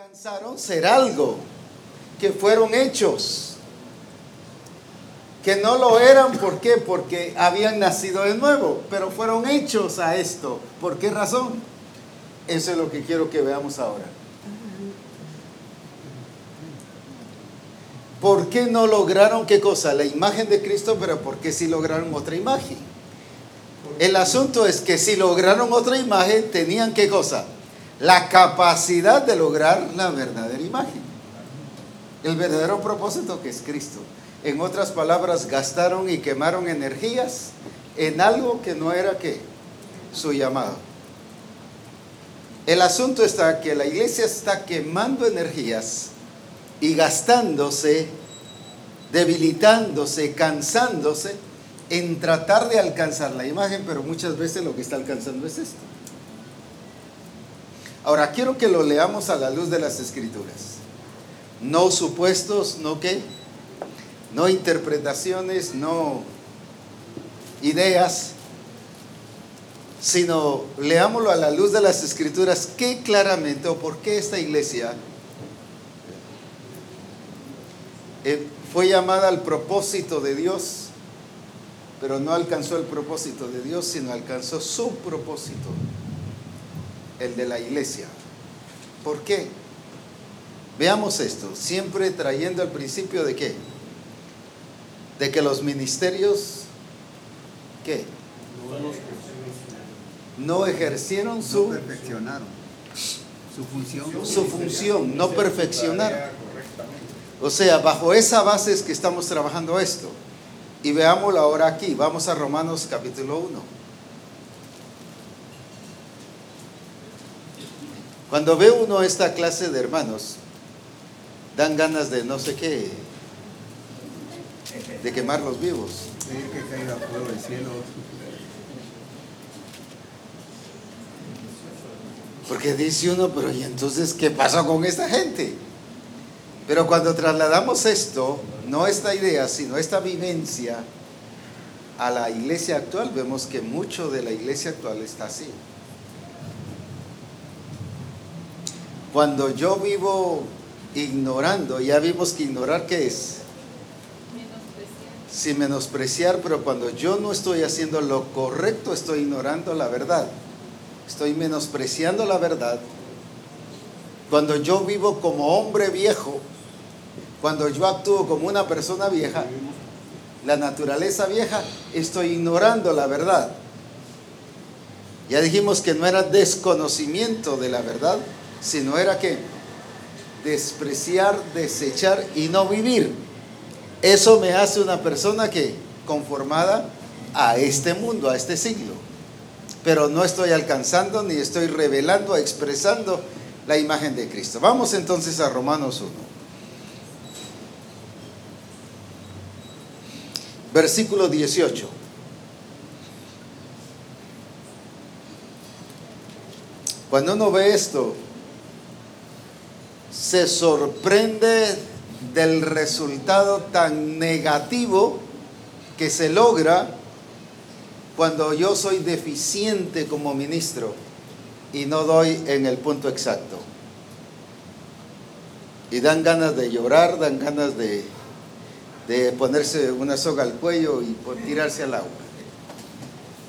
alcanzaron ser algo, que fueron hechos, que no lo eran, ¿por qué? Porque habían nacido de nuevo, pero fueron hechos a esto. ¿Por qué razón? Eso es lo que quiero que veamos ahora. ¿Por qué no lograron qué cosa? La imagen de Cristo, pero ¿por qué sí lograron otra imagen? El asunto es que si lograron otra imagen, tenían qué cosa? La capacidad de lograr la verdadera imagen. El verdadero propósito que es Cristo. En otras palabras, gastaron y quemaron energías en algo que no era qué? Su llamado. El asunto está que la iglesia está quemando energías y gastándose, debilitándose, cansándose en tratar de alcanzar la imagen, pero muchas veces lo que está alcanzando es esto. Ahora, quiero que lo leamos a la luz de las escrituras. No supuestos, no qué, no interpretaciones, no ideas, sino leámoslo a la luz de las escrituras, qué claramente o por qué esta iglesia eh, fue llamada al propósito de Dios, pero no alcanzó el propósito de Dios, sino alcanzó su propósito, el de la iglesia. ¿Por qué? Veamos esto, siempre trayendo el principio de qué? De que los ministerios, ¿qué? No ejercieron su... No perfeccionaron su función. Su función, no perfeccionaron. O sea, bajo esa base es que estamos trabajando esto. Y veámoslo ahora aquí. Vamos a Romanos capítulo 1. Cuando ve uno esta clase de hermanos, dan ganas de no sé qué, de quemarlos vivos. Pedir que caiga fuego del cielo. Porque dice uno, pero ¿y entonces qué pasó con esta gente? Pero cuando trasladamos esto, no esta idea, sino esta vivencia a la iglesia actual, vemos que mucho de la iglesia actual está así. Cuando yo vivo ignorando, ya vimos que ignorar qué es. Sin menospreciar, pero cuando yo no estoy haciendo lo correcto, estoy ignorando la verdad. Estoy menospreciando la verdad. Cuando yo vivo como hombre viejo, cuando yo actúo como una persona vieja, la naturaleza vieja, estoy ignorando la verdad. Ya dijimos que no era desconocimiento de la verdad, sino era que despreciar, desechar y no vivir. Eso me hace una persona que conformada a este mundo, a este siglo. Pero no estoy alcanzando ni estoy revelando, expresando la imagen de Cristo. Vamos entonces a Romanos 1. Versículo 18. Cuando uno ve esto, se sorprende del resultado tan negativo que se logra cuando yo soy deficiente como ministro y no doy en el punto exacto. Y dan ganas de llorar, dan ganas de, de ponerse una soga al cuello y por tirarse al agua.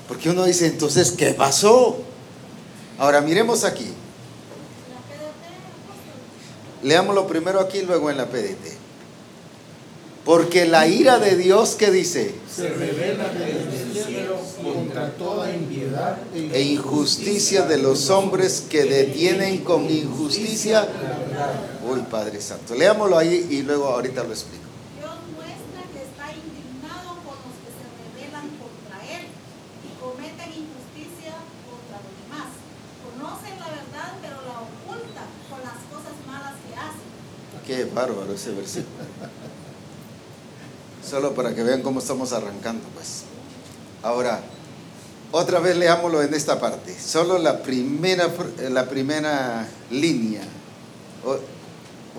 Porque uno dice, entonces, ¿qué pasó? Ahora miremos aquí. Leámoslo primero aquí, luego en la PDT. Porque la ira de Dios, ¿qué dice? Se revela desde el cielo contra toda impiedad E injusticia de los hombres que detienen con injusticia. Uy, Padre Santo. Leámoslo ahí y luego ahorita lo explico. Dios muestra que está indignado con los que se rebelan contra Él y cometen injusticia contra los demás. Conocen la verdad, pero la ocultan con las cosas malas que hacen. Qué bárbaro ese versículo. Solo para que vean cómo estamos arrancando, pues. Ahora, otra vez leámoslo en esta parte. Solo la primera, fr- la primera línea. O,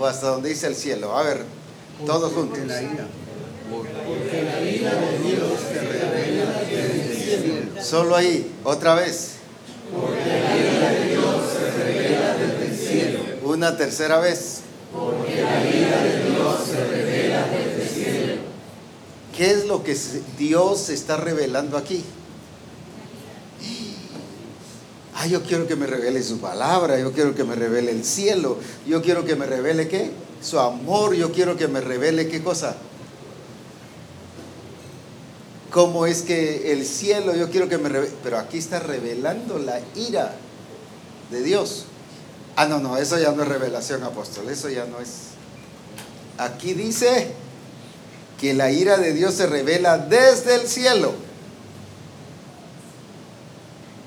o hasta donde dice el cielo. A ver, todos juntos. Porque la ira. Solo ahí, otra vez. Una Una tercera vez. ¿Qué es lo que se- Dios está revelando aquí? Ah, yo quiero que me revele su palabra, yo quiero que me revele el cielo, yo quiero que me revele qué? Su amor, yo quiero que me revele qué cosa. ¿Cómo es que el cielo, yo quiero que me revele, pero aquí está revelando la ira de Dios. Ah, no, no, eso ya no es revelación apóstol, eso ya no es. Aquí dice que la ira de Dios se revela desde el cielo.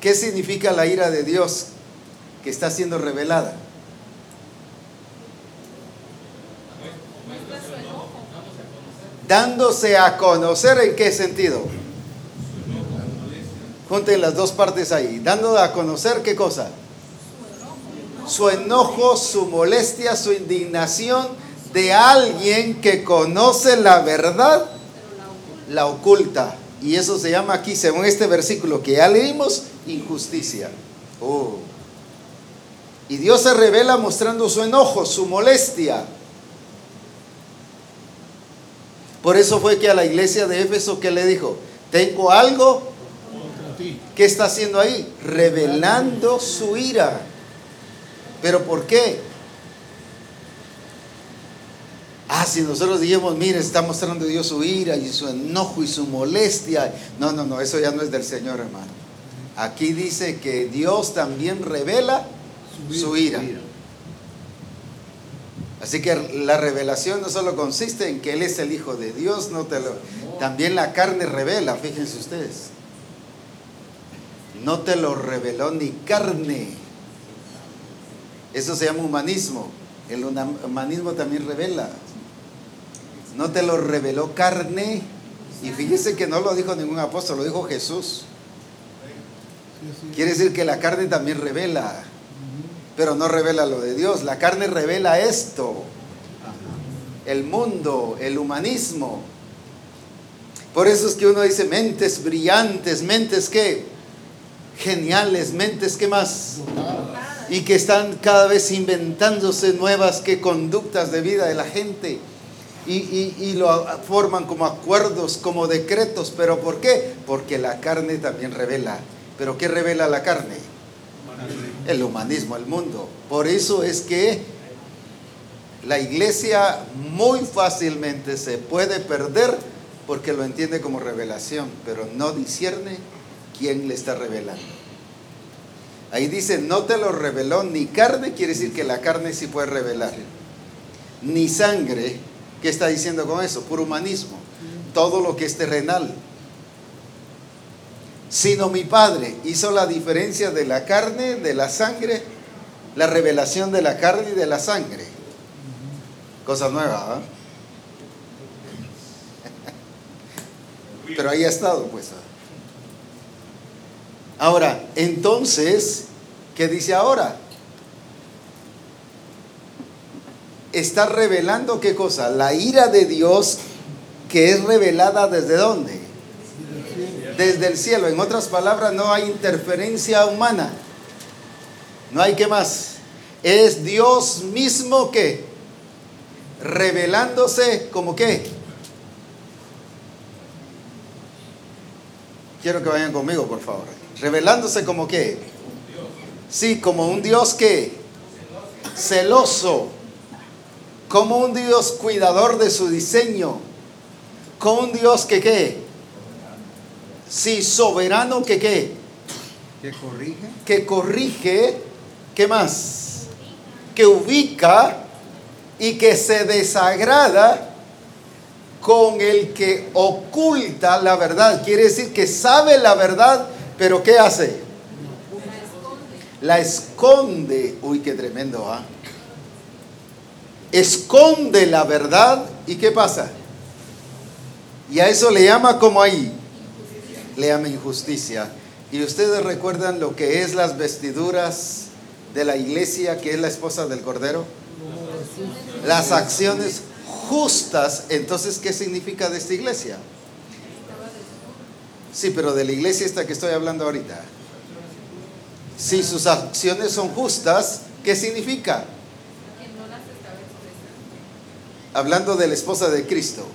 ¿Qué significa la ira de Dios que está siendo revelada? Dándose a conocer en qué sentido. Junten las dos partes ahí. Dando a conocer qué cosa. Su enojo, su molestia, su indignación de alguien que conoce la verdad, la oculta. Y eso se llama aquí, según este versículo que ya leímos, injusticia. Oh. Y Dios se revela mostrando su enojo, su molestia. Por eso fue que a la iglesia de Éfeso que le dijo, tengo algo contra ti. ¿Qué está haciendo ahí? Revelando su ira. ¿Pero por qué? Ah, si nosotros dijimos, mire, está mostrando Dios su ira y su enojo y su molestia. No, no, no, eso ya no es del Señor, hermano. Aquí dice que Dios también revela su ira. Así que la revelación no solo consiste en que Él es el Hijo de Dios, no te lo, también la carne revela, fíjense ustedes. No te lo reveló ni carne. Eso se llama humanismo. El humanismo también revela. No te lo reveló carne. Y fíjese que no lo dijo ningún apóstol, lo dijo Jesús. Quiere decir que la carne también revela, pero no revela lo de Dios. La carne revela esto, el mundo, el humanismo. Por eso es que uno dice mentes brillantes, mentes que geniales, mentes que más. Y que están cada vez inventándose nuevas que conductas de vida de la gente y, y- y lo forman como acuerdos, como decretos. ¿Pero por qué? Porque la carne también revela. ¿Pero qué revela la carne? El humanismo, el mundo. Por eso es que la iglesia muy fácilmente se puede perder porque lo entiende como revelación, pero no discierne quién le está revelando. Ahí dice, no te lo reveló ni carne, quiere decir que la carne sí puede revelar. Ni sangre, ¿qué está diciendo con eso? Puro humanismo. Todo lo que es terrenal. Sino mi Padre hizo la diferencia de la carne, de la sangre, la revelación de la carne y de la sangre. Cosa nueva, ¿ah? Pero ahí ha estado, pues. ¿Ah? Ahora, entonces, ¿qué dice ahora? Está revelando qué cosa? La ira de Dios que es revelada desde dónde? Desde el cielo. En otras palabras, no hay interferencia humana. No hay qué más. Es Dios mismo que revelándose como qué. Quiero que vayan conmigo, por favor. Revelándose como qué. Sí, como un Dios que celoso, como un Dios cuidador de su diseño, como un Dios que qué. Sí, soberano que qué. que corrige, que corrige, ¿qué más? Que ubica y que se desagrada con el que oculta la verdad. Quiere decir que sabe la verdad, pero ¿qué hace? La esconde. Uy, qué tremendo, ¿ah? Esconde la verdad y ¿qué pasa? Y a eso le llama como ahí. Le llama injusticia. Y ustedes recuerdan lo que es las vestiduras de la iglesia, que es la esposa del Cordero. Las acciones justas. Entonces, ¿qué significa de esta iglesia? Sí, pero de la iglesia esta que estoy hablando ahorita. Si sus acciones son justas, ¿qué significa? hablando de la esposa de Cristo.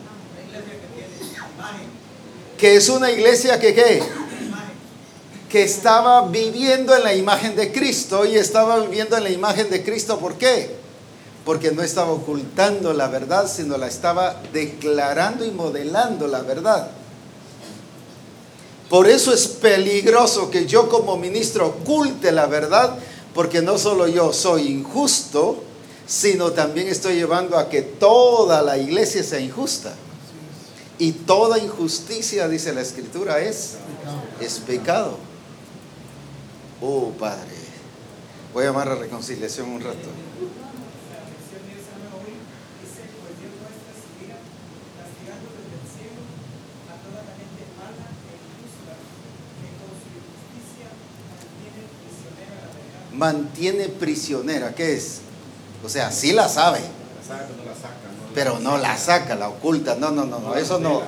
Que es una iglesia que qué? Que estaba viviendo en la imagen de Cristo y estaba viviendo en la imagen de Cristo. ¿Por qué? Porque no estaba ocultando la verdad, sino la estaba declarando y modelando la verdad. Por eso es peligroso que yo como ministro oculte la verdad, porque no solo yo soy injusto, sino también estoy llevando a que toda la iglesia sea injusta. Y toda injusticia, dice la escritura, es, pecado. Oh Padre, voy a llamar a reconciliación un rato. Mantiene prisionera. ¿Qué es? O sea, sí la sabe. Pero no la saca, la oculta. No, no, no, no. Eso no.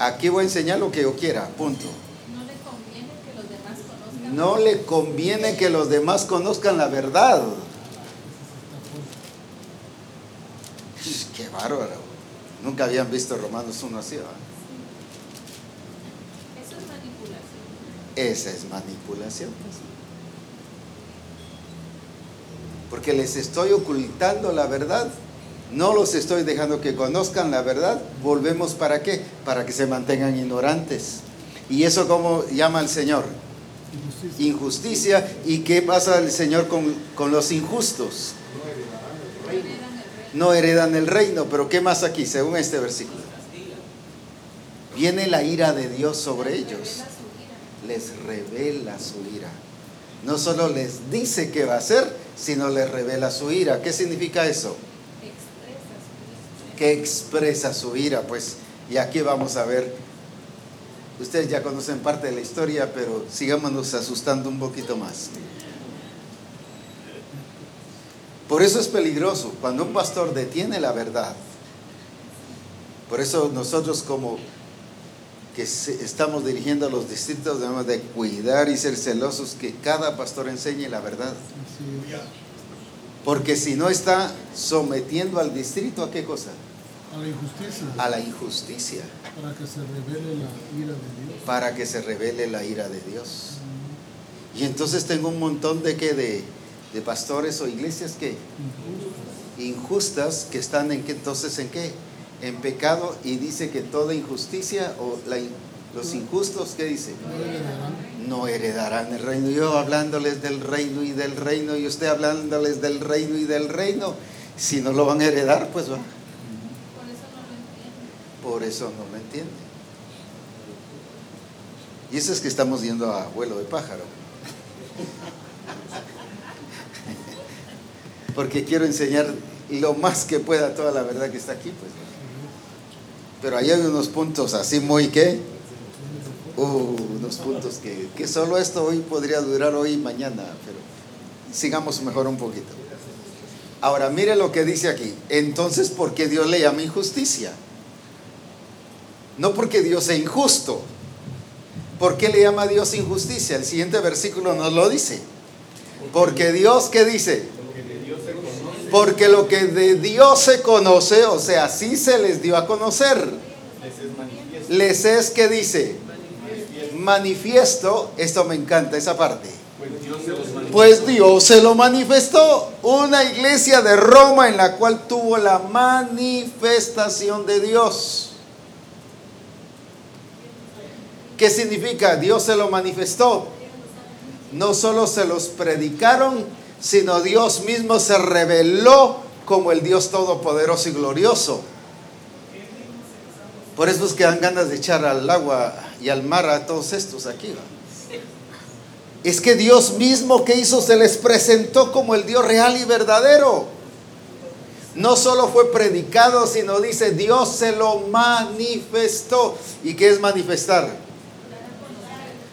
Aquí voy a enseñar lo que yo quiera. Punto. No le conviene que los demás conozcan. No le conviene que los demás conozcan la verdad. Qué bárbaro. Nunca habían visto Romanos 1 así. ¿verdad? Eso es manipulación. Esa es manipulación. Porque les estoy ocultando la verdad. No los estoy dejando que conozcan la verdad. Volvemos para qué? Para que se mantengan ignorantes. ¿Y eso cómo llama el Señor? Injusticia. Injusticia. ¿Y qué pasa el Señor con, con los injustos? Heredan el reino. No heredan el reino. Pero ¿qué más aquí, según este versículo? Viene la ira de Dios sobre ellos. Les revela su ira. No solo les dice qué va a hacer, sino les revela su ira. ¿Qué significa eso? Expresa su ira. que expresa su ira, pues, y aquí vamos a ver, ustedes ya conocen parte de la historia, pero sigámonos asustando un poquito más. Por eso es peligroso, cuando un pastor detiene la verdad, por eso nosotros como que estamos dirigiendo a los distritos debemos de cuidar y ser celosos que cada pastor enseñe la verdad, porque si no está sometiendo al distrito a qué cosa? A la injusticia. A la injusticia. Para que se revele la ira de Dios. para que se revele la ira de Dios. Y entonces tengo un montón de que de, de pastores o iglesias que injustas que están en qué entonces en qué? En pecado y dice que toda injusticia o la los injustos ¿qué dice? No heredarán. No heredarán el reino. Yo hablándoles del reino y del reino y usted hablándoles del reino y del reino. Si no lo van a heredar, pues va. Por eso no lo entienden. Por eso no lo entiende. Y eso es que estamos yendo a vuelo de pájaro. Porque quiero enseñar lo más que pueda toda la verdad que está aquí, pues. Pero ahí hay unos puntos así muy que, uh, unos puntos que, que solo esto hoy podría durar hoy y mañana, pero sigamos mejor un poquito. Ahora, mire lo que dice aquí. Entonces, ¿por qué Dios le llama injusticia? No porque Dios sea injusto. ¿Por qué le llama a Dios injusticia? El siguiente versículo nos lo dice. Porque Dios, ¿qué dice? Porque lo que de Dios se conoce, o sea, sí se les dio a conocer. Les es que dice, manifiesto, esto me encanta, esa parte. Pues Dios se lo manifestó. Una iglesia de Roma en la cual tuvo la manifestación de Dios. ¿Qué significa? Dios se lo manifestó. No solo se los predicaron, sino Dios mismo se reveló como el Dios todopoderoso y glorioso. Por eso es que dan ganas de echar al agua y al mar a todos estos aquí. Es que Dios mismo que hizo se les presentó como el Dios real y verdadero. No solo fue predicado, sino dice Dios se lo manifestó. ¿Y qué es manifestar?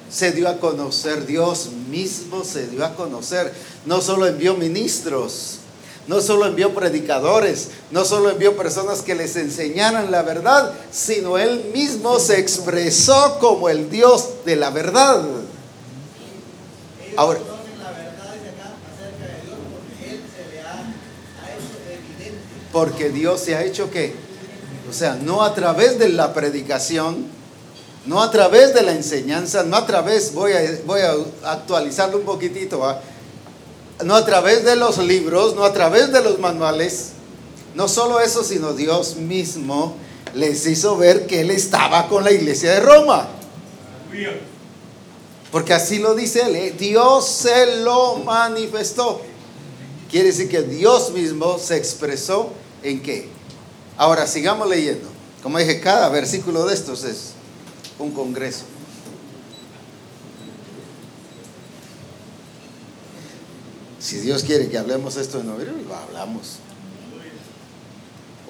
Se dio a conocer, Dios mismo se dio a conocer. No solo envió ministros, no solo envió predicadores, no solo envió personas que les enseñaran la verdad, sino Él mismo se expresó como el Dios de la verdad. Ahora, Porque Dios se ha hecho que, o sea, no a través de la predicación, no a través de la enseñanza, no a través, voy a, voy a actualizarlo un poquitito, ¿va? No a través de los libros, no a través de los manuales, no solo eso, sino Dios mismo les hizo ver que Él estaba con la iglesia de Roma. Porque así lo dice Él, ¿eh? Dios se lo manifestó. Quiere decir que Dios mismo se expresó en qué. Ahora sigamos leyendo. Como dije, cada versículo de estos es un congreso. Si Dios quiere que hablemos esto en noviembre, lo hablamos.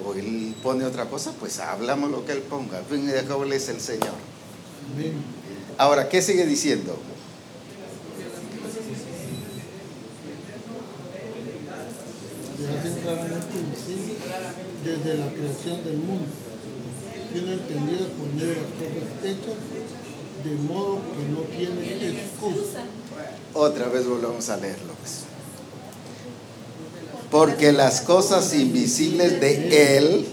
O Él pone otra cosa, pues hablamos lo que Él ponga. Al fin y al cabo Él es el Señor. Ahora, ¿qué sigue diciendo? desde la creación del mundo, por medio de las cosas hechas, de modo que no tiene excusa. Otra vez volvemos a leerlo. pues. Porque las cosas invisibles de Él,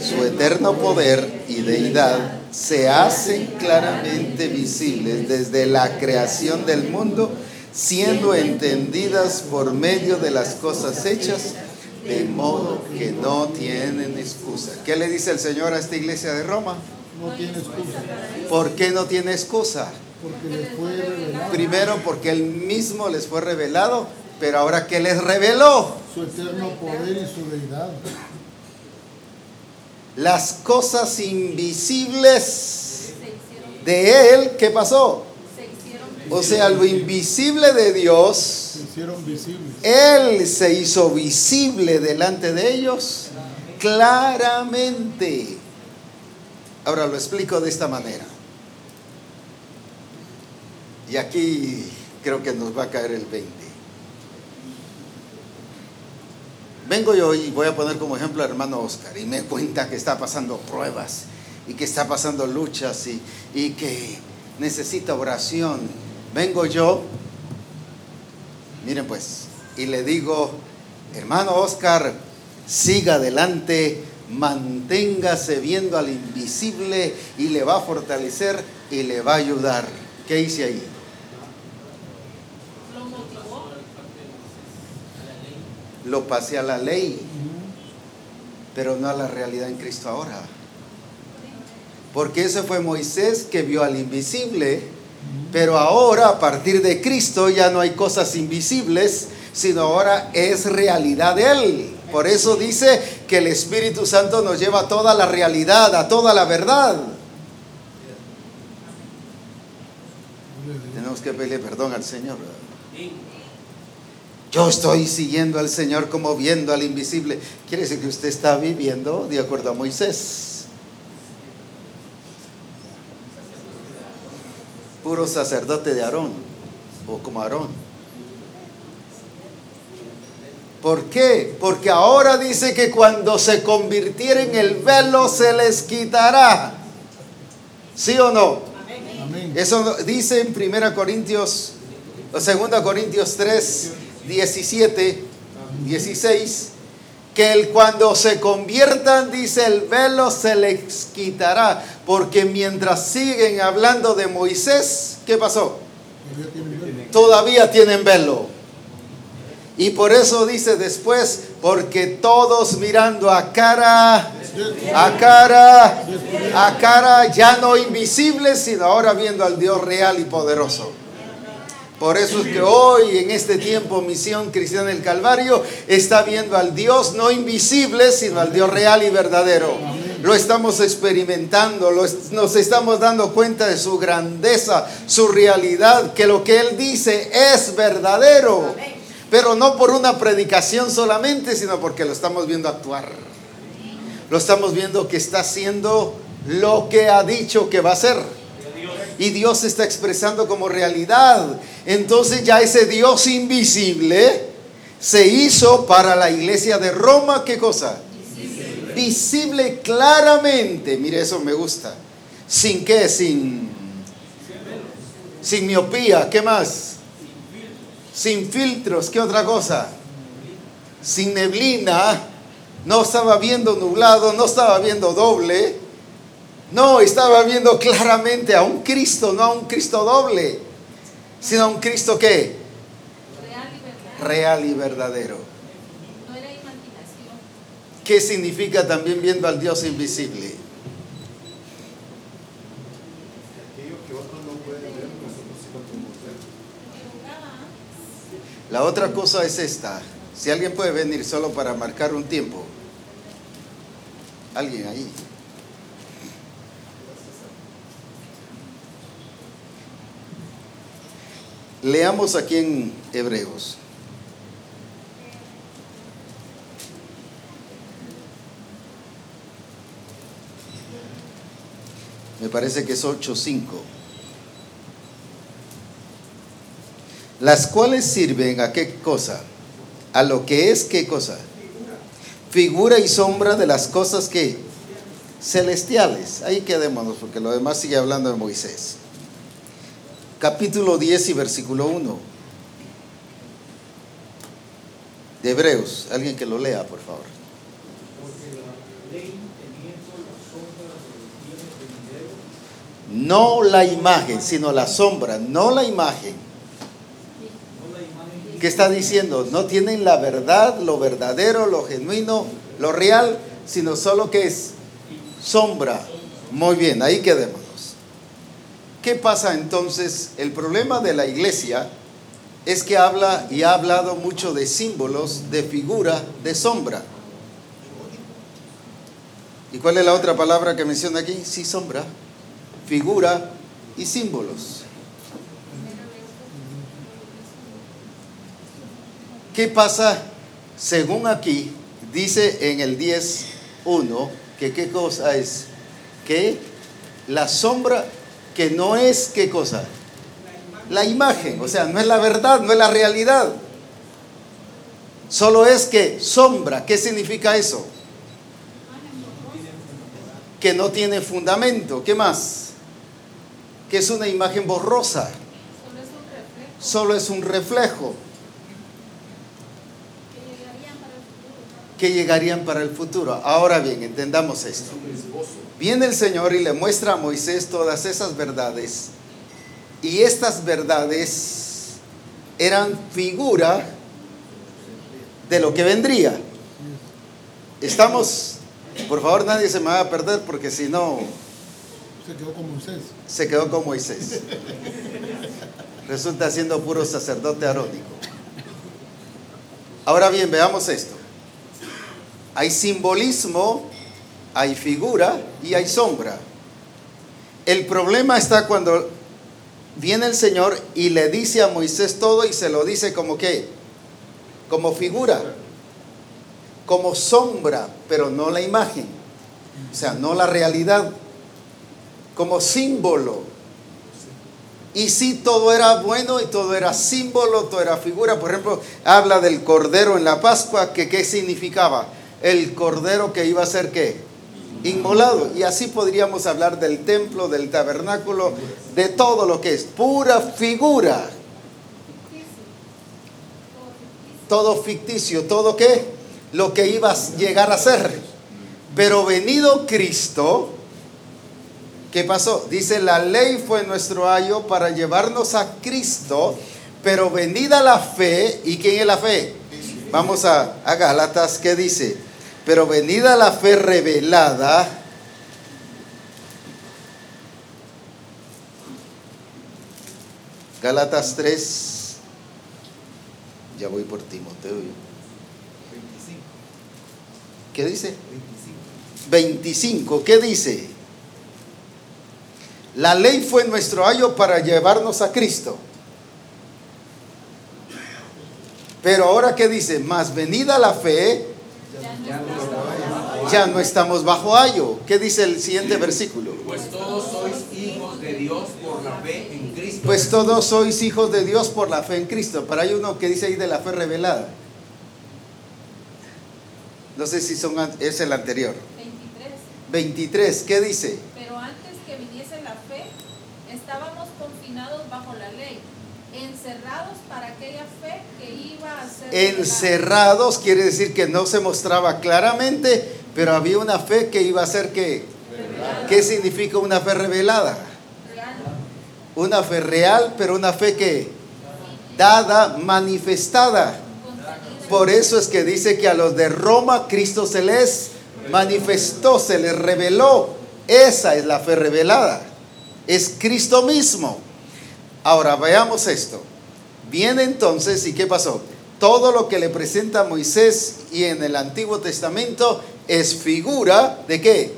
su eterno poder y deidad, se hacen claramente visibles desde la creación del mundo, siendo entendidas por medio de las cosas hechas, de modo que no tienen excusa. ¿Qué le dice el Señor a esta iglesia de Roma? No tiene excusa, ¿Por qué no tiene excusa? porque les fue revelado Primero porque Él mismo les fue revelado, pero ahora que les reveló, su eterno poder y su deidad. las cosas invisibles de Él, ¿qué pasó? O sea, lo invisible de Dios. Él se hizo visible delante de ellos claramente. Ahora lo explico de esta manera. Y aquí creo que nos va a caer el 20. Vengo yo y voy a poner como ejemplo al hermano Oscar y me cuenta que está pasando pruebas y que está pasando luchas y, y que necesita oración. Vengo yo, miren pues, y le digo, hermano Oscar, siga adelante, manténgase viendo al invisible y le va a fortalecer y le va a ayudar. ¿Qué hice ahí? Lo motivó. Lo pasé a la ley, pero no a la realidad en Cristo ahora. Porque ese fue Moisés que vio al invisible, pero ahora a partir de Cristo ya no hay cosas invisibles, sino ahora es realidad de Él. Por eso dice que el Espíritu Santo nos lleva a toda la realidad, a toda la verdad. Tenemos que pedirle perdón al Señor. ¿verdad? Yo estoy siguiendo al Señor como viendo al invisible. Quiere decir que usted está viviendo de acuerdo a Moisés. Puro sacerdote de Aarón, o como Aarón. ¿Por qué? Porque ahora dice que cuando se convirtieren el velo se les quitará. ¿Sí o no? Amén. Eso dice en 1 Corintios, o 2 Corintios 3, 17, 16, que el, cuando se conviertan, dice, el velo se les quitará, porque mientras siguen hablando de Moisés, ¿qué pasó? Todavía tienen velo. Y por eso dice después, porque todos mirando a cara, a cara, a cara, ya no invisibles, sino ahora viendo al Dios real y poderoso. Por eso es que hoy, en este tiempo, Misión Cristiana del Calvario está viendo al Dios no invisible, sino al Dios real y verdadero. Lo estamos experimentando, lo nos estamos dando cuenta de su grandeza, su realidad, que lo que Él dice es verdadero. Pero no por una predicación solamente, sino porque lo estamos viendo actuar. Lo estamos viendo que está haciendo lo que ha dicho que va a hacer y Dios se está expresando como realidad. Entonces ya ese Dios invisible se hizo para la iglesia de Roma, ¿qué cosa? Visible, claramente. Mire, eso me gusta. ¿Sin qué? Sin, sin miopía. ¿Qué más? Sin filtros. ¿Qué otra cosa? Sin neblina. no estaba viendo nublado, no estaba viendo doble. No, estaba viendo claramente a un Cristo, no a un Cristo doble, sino a un Cristo que Real y verdadero. real y verdadero. No era imaginación. ¿Qué significa también viendo al Dios invisible? Ver. La otra cosa es esta. Si alguien puede venir solo para marcar un tiempo. Alguien ahí. Leamos aquí en Hebreos. Me parece que es 8.5. Las cuales sirven a qué cosa? A lo que es qué cosa? Figura y sombra de las cosas que celestiales. Ahí quedémonos porque lo demás sigue hablando de Moisés. Capítulo 10 y versículo 1. De Hebreos. Alguien que lo lea, por favor. No la imagen, sino la sombra, no la imagen. ¿Qué está diciendo? No tienen la verdad, lo verdadero, lo genuino, lo real, sino solo que es sombra. Muy bien, ahí quedémonos. ¿Qué pasa entonces? El problema de la iglesia es que habla y ha hablado mucho de símbolos, de figura, de sombra. ¿Y cuál es la otra palabra que menciona aquí? Sí, sombra, figura y símbolos. ¿Qué pasa? Según aquí, dice en el 10.1 que qué cosa es? Que la sombra, que no es qué cosa? La imagen, o sea, no es la verdad, no es la realidad. Solo es que sombra, ¿qué significa eso? Que no tiene fundamento, ¿qué más? Que es una imagen borrosa, Solo es un reflejo solo es un reflejo. Que llegarían para el futuro. Ahora bien, entendamos esto. Viene el Señor y le muestra a Moisés todas esas verdades. Y estas verdades eran figura de lo que vendría. Estamos, por favor nadie se me va a perder porque si no, Se quedó con Moisés. se quedó con Moisés. Resulta siendo puro sacerdote arónico. Ahora bien, veamos esto. Hay simbolismo, hay figura y hay sombra. El problema está cuando viene el Señor y le dice a Moisés todo y se lo dice como que, como figura, como sombra, pero no la imagen. O sea, no la realidad, como símbolo. Y sí, todo era bueno y todo era símbolo, todo era figura. Por ejemplo, habla del cordero en la Pascua, que qué significaba? El cordero que iba a ser qué? Inmolado. Y así podríamos hablar del templo, del tabernáculo, de todo lo que es pura figura. Todo ficticio, todo qué? Lo que iba a llegar a ser. Pero venido Cristo, ¿Qué pasó? Dice, la ley fue nuestro ayo para llevarnos a Cristo, pero venida la fe, ¿y quién es la fe? Vamos a, a Gálatas, ¿qué dice? Pero venida la fe revelada, Gálatas 3, ya voy por Timoteo. yo. 25. ¿Qué dice? 25. 25, ¿qué dice? La ley fue nuestro ayo para llevarnos a Cristo. Pero ahora qué dice, más venida la fe. Ya no estamos bajo ayo. ¿Qué dice el siguiente versículo? Pues todos sois hijos de Dios por la fe en Cristo. Pues todos sois hijos de Dios por la fe en Cristo. Pero hay uno que dice ahí de la fe revelada. No sé si son, es el anterior. 23. 23, ¿qué dice? Pero antes que viniese la fe, estábamos confinados bajo la ley, encerrados para aquella fe que iba a ser revelada. Encerrados quiere decir que no se mostraba claramente, pero había una fe que iba a ser que... ¿Qué significa una fe revelada? Una fe real, pero una fe que dada, manifestada. Por eso es que dice que a los de Roma Cristo se les manifestó, se les reveló. Esa es la fe revelada. Es Cristo mismo. Ahora veamos esto. Viene entonces, ¿y qué pasó? Todo lo que le presenta Moisés y en el Antiguo Testamento es figura de qué?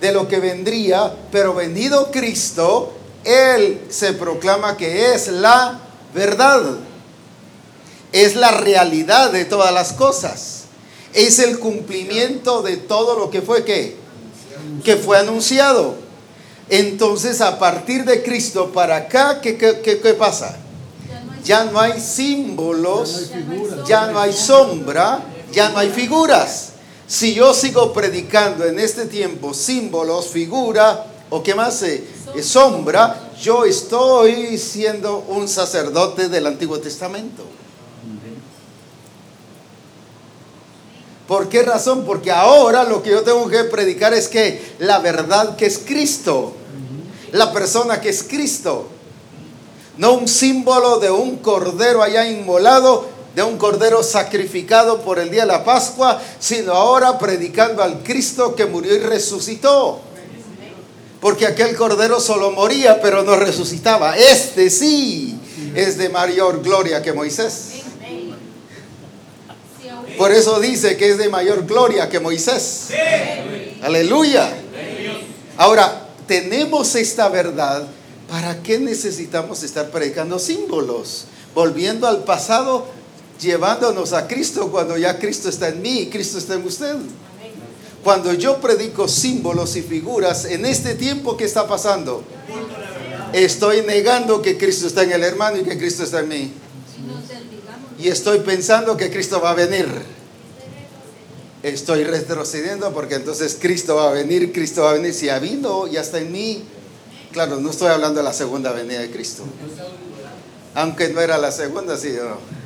De lo que vendría, pero venido Cristo, Él se proclama que es la verdad es la realidad de todas las cosas. Es el cumplimiento de todo lo que fue que que fue anunciado. Entonces, a partir de Cristo para acá, ¿qué, qué- qué- qué pasa? Ya no hay símbolos, Ya no hay ya no hay sombra, ya no hay figuras. Si yo sigo predicando en este tiempo símbolos, figura o qué más, eh, eh, sombra, yo estoy siendo un sacerdote del Antiguo Testamento. ¿Por qué razón? Porque ahora lo que yo tengo que predicar es que la verdad que es Cristo, la persona que es Cristo, no un símbolo de un cordero allá inmolado, de un cordero sacrificado por el día de la Pascua, sino ahora predicando al Cristo que murió y resucitó. Porque aquel cordero solo moría, pero no resucitaba. Este sí es de mayor gloria que Moisés. Por eso dice que es de mayor gloria que Moisés. Aleluya. Ahora, tenemos esta verdad. ¿Para qué necesitamos estar predicando símbolos? Volviendo al pasado, llevándonos a Cristo cuando ya Cristo está en mí y Cristo está en usted. Cuando yo predico símbolos y figuras, en este tiempo que está pasando, estoy negando que Cristo está en el hermano y que Cristo está en mí. Y estoy pensando que Cristo va a venir. Estoy retrocediendo porque entonces Cristo va a venir, Cristo va a venir. Si ha vino, ya está en mí. Claro, no estoy hablando de la segunda venida de Cristo. Aunque no era la segunda, sí, no.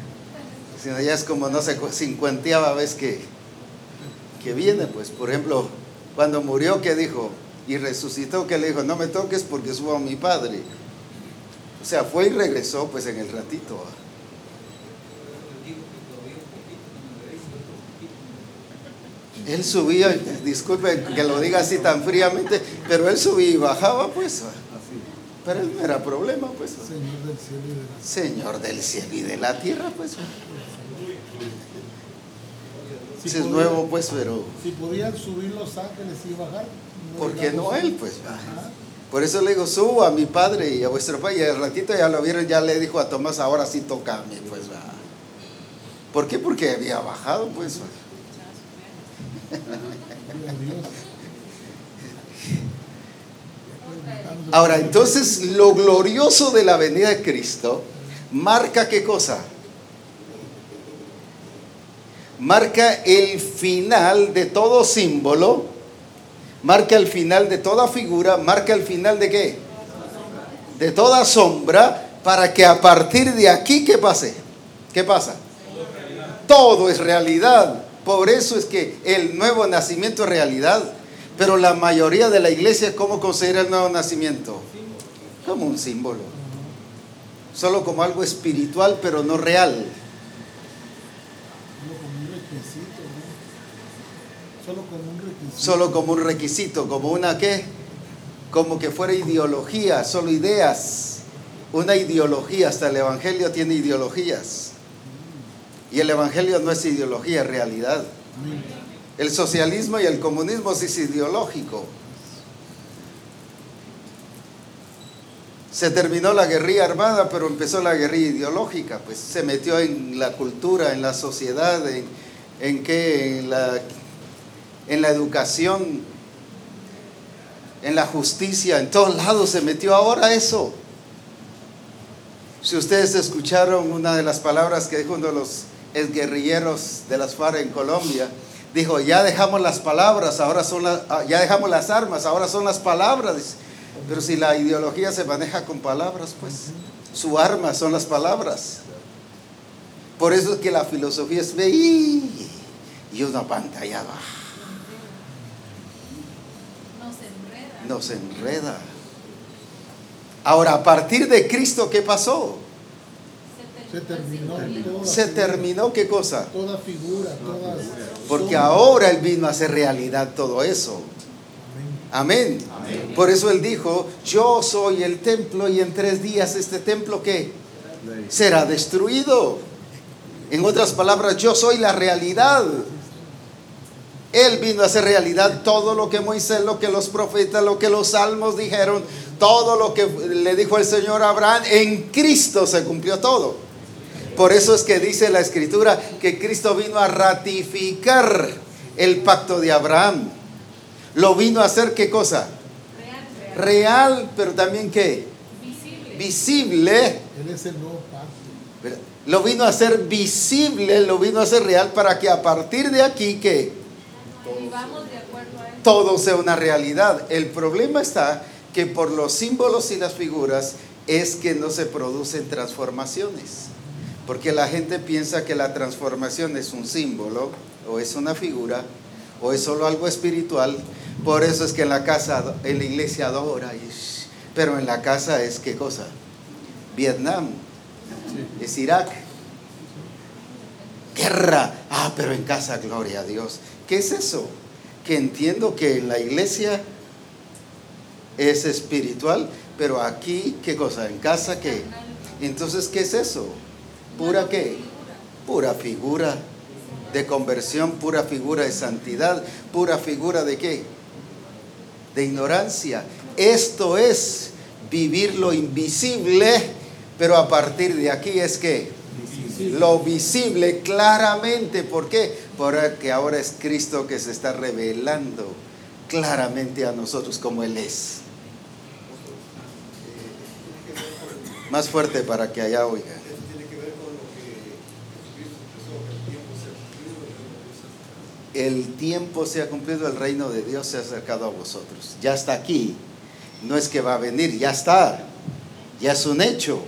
Sino ya es como, no sé, cincuenteava vez que, que viene. Pues, por ejemplo, cuando murió, ¿qué dijo? Y resucitó, que le dijo? No me toques porque subo a mi Padre. O sea, fue y regresó pues en el ratito. Él subía, disculpen que lo diga así tan fríamente, pero él subía y bajaba, pues. Pero él no era problema, pues. Señor del cielo y de la Señor del cielo y de la tierra, pues. Si es podía- nuevo, pues, pero Si podían subir los ángeles y bajar. ¿por qué no él, pues? Ajá. Por eso le digo, subo a mi padre y a vuestro padre. Y al ratito ya lo vieron, ya le dijo a Tomás, ahora sí toca a mí, pues. ¿va? ¿Por qué? Porque había bajado, pues. Ahora, entonces, lo glorioso de la venida de Cristo marca qué cosa? Marca el final de todo símbolo, marca el final de toda figura, marca el final de qué? De toda sombra, para que a partir de aquí, ¿qué pase? ¿Qué pasa? Todo es realidad. Por eso es que el nuevo nacimiento es realidad. Pero la mayoría de la iglesia, ¿cómo considera el nuevo nacimiento? Como un símbolo. Solo como algo espiritual, pero no real. Solo como un requisito, ¿no? Solo como un requisito. Solo como un requisito, como una qué? Como que fuera ideología, solo ideas. Una ideología, hasta el Evangelio tiene ideologías. Y el Evangelio no es ideología, es realidad. El socialismo y el comunismo sí es ideológico. Se terminó la guerrilla armada, pero empezó la guerrilla ideológica, pues se metió en la cultura, en la sociedad, en, en qué, en la, en la educación, en la justicia, en todos lados se metió ahora eso. Si ustedes escucharon una de las palabras que dijo uno de los exguerrilleros de las FARC en Colombia, dijo, ya dejamos las palabras, ahora son las, ah, ya dejamos las armas, ahora son las palabras. Pero si la ideología se maneja con palabras, pues Su arma son las palabras. Por eso es que la filosofía es ve y una pantalla nos enreda. Ahora, a partir de Cristo, ¿qué pasó? Se terminó toda Se figura, terminó qué cosa? Toda figura, toda. Porque sombra. ahora Él vino a hacer realidad todo eso. Amén. Por eso Él dijo, yo soy el templo y en tres días este templo ¿qué? será destruido. En otras palabras, yo soy la realidad. Él vino a hacer realidad todo lo que Moisés, lo que los profetas, lo que los salmos dijeron, todo lo que le dijo el Señor a Abraham, en Cristo se cumplió todo. Por eso es que dice la escritura que Cristo vino a ratificar el pacto de Abraham. Lo vino a hacer qué cosa? Real, real. Real, pero también qué? Visible. Visible. Él es el nuevo pacto. Lo vino a hacer visible, lo vino a hacer real para que a partir de aquí que todo sea una realidad. El problema está que por los símbolos y las figuras es que no se producen transformaciones. Porque la gente piensa que la transformación es un símbolo o es una figura o es solo algo espiritual. Por eso es que en la casa, en la iglesia adora, y shh, pero en la casa es qué cosa? Vietnam, es Irak. Guerra. Ah, pero en casa, gloria a Dios. ¿Qué es eso? Que entiendo que la iglesia es espiritual, pero aquí, ¿qué cosa? En casa, ¿qué? Entonces, ¿qué es eso? ¿Pura qué? Pura figura de conversión, pura figura de santidad, pura figura de qué? De ignorancia. Esto es vivir lo invisible, pero a partir de aquí es que lo visible claramente. ¿Por qué? Porque ahora es Cristo que se está revelando claramente a nosotros como Él es. Más fuerte para que allá oiga. El tiempo se ha cumplido, el reino de Dios se ha acercado a vosotros. Ya está aquí. No es que va a venir, ya está. Ya es un hecho.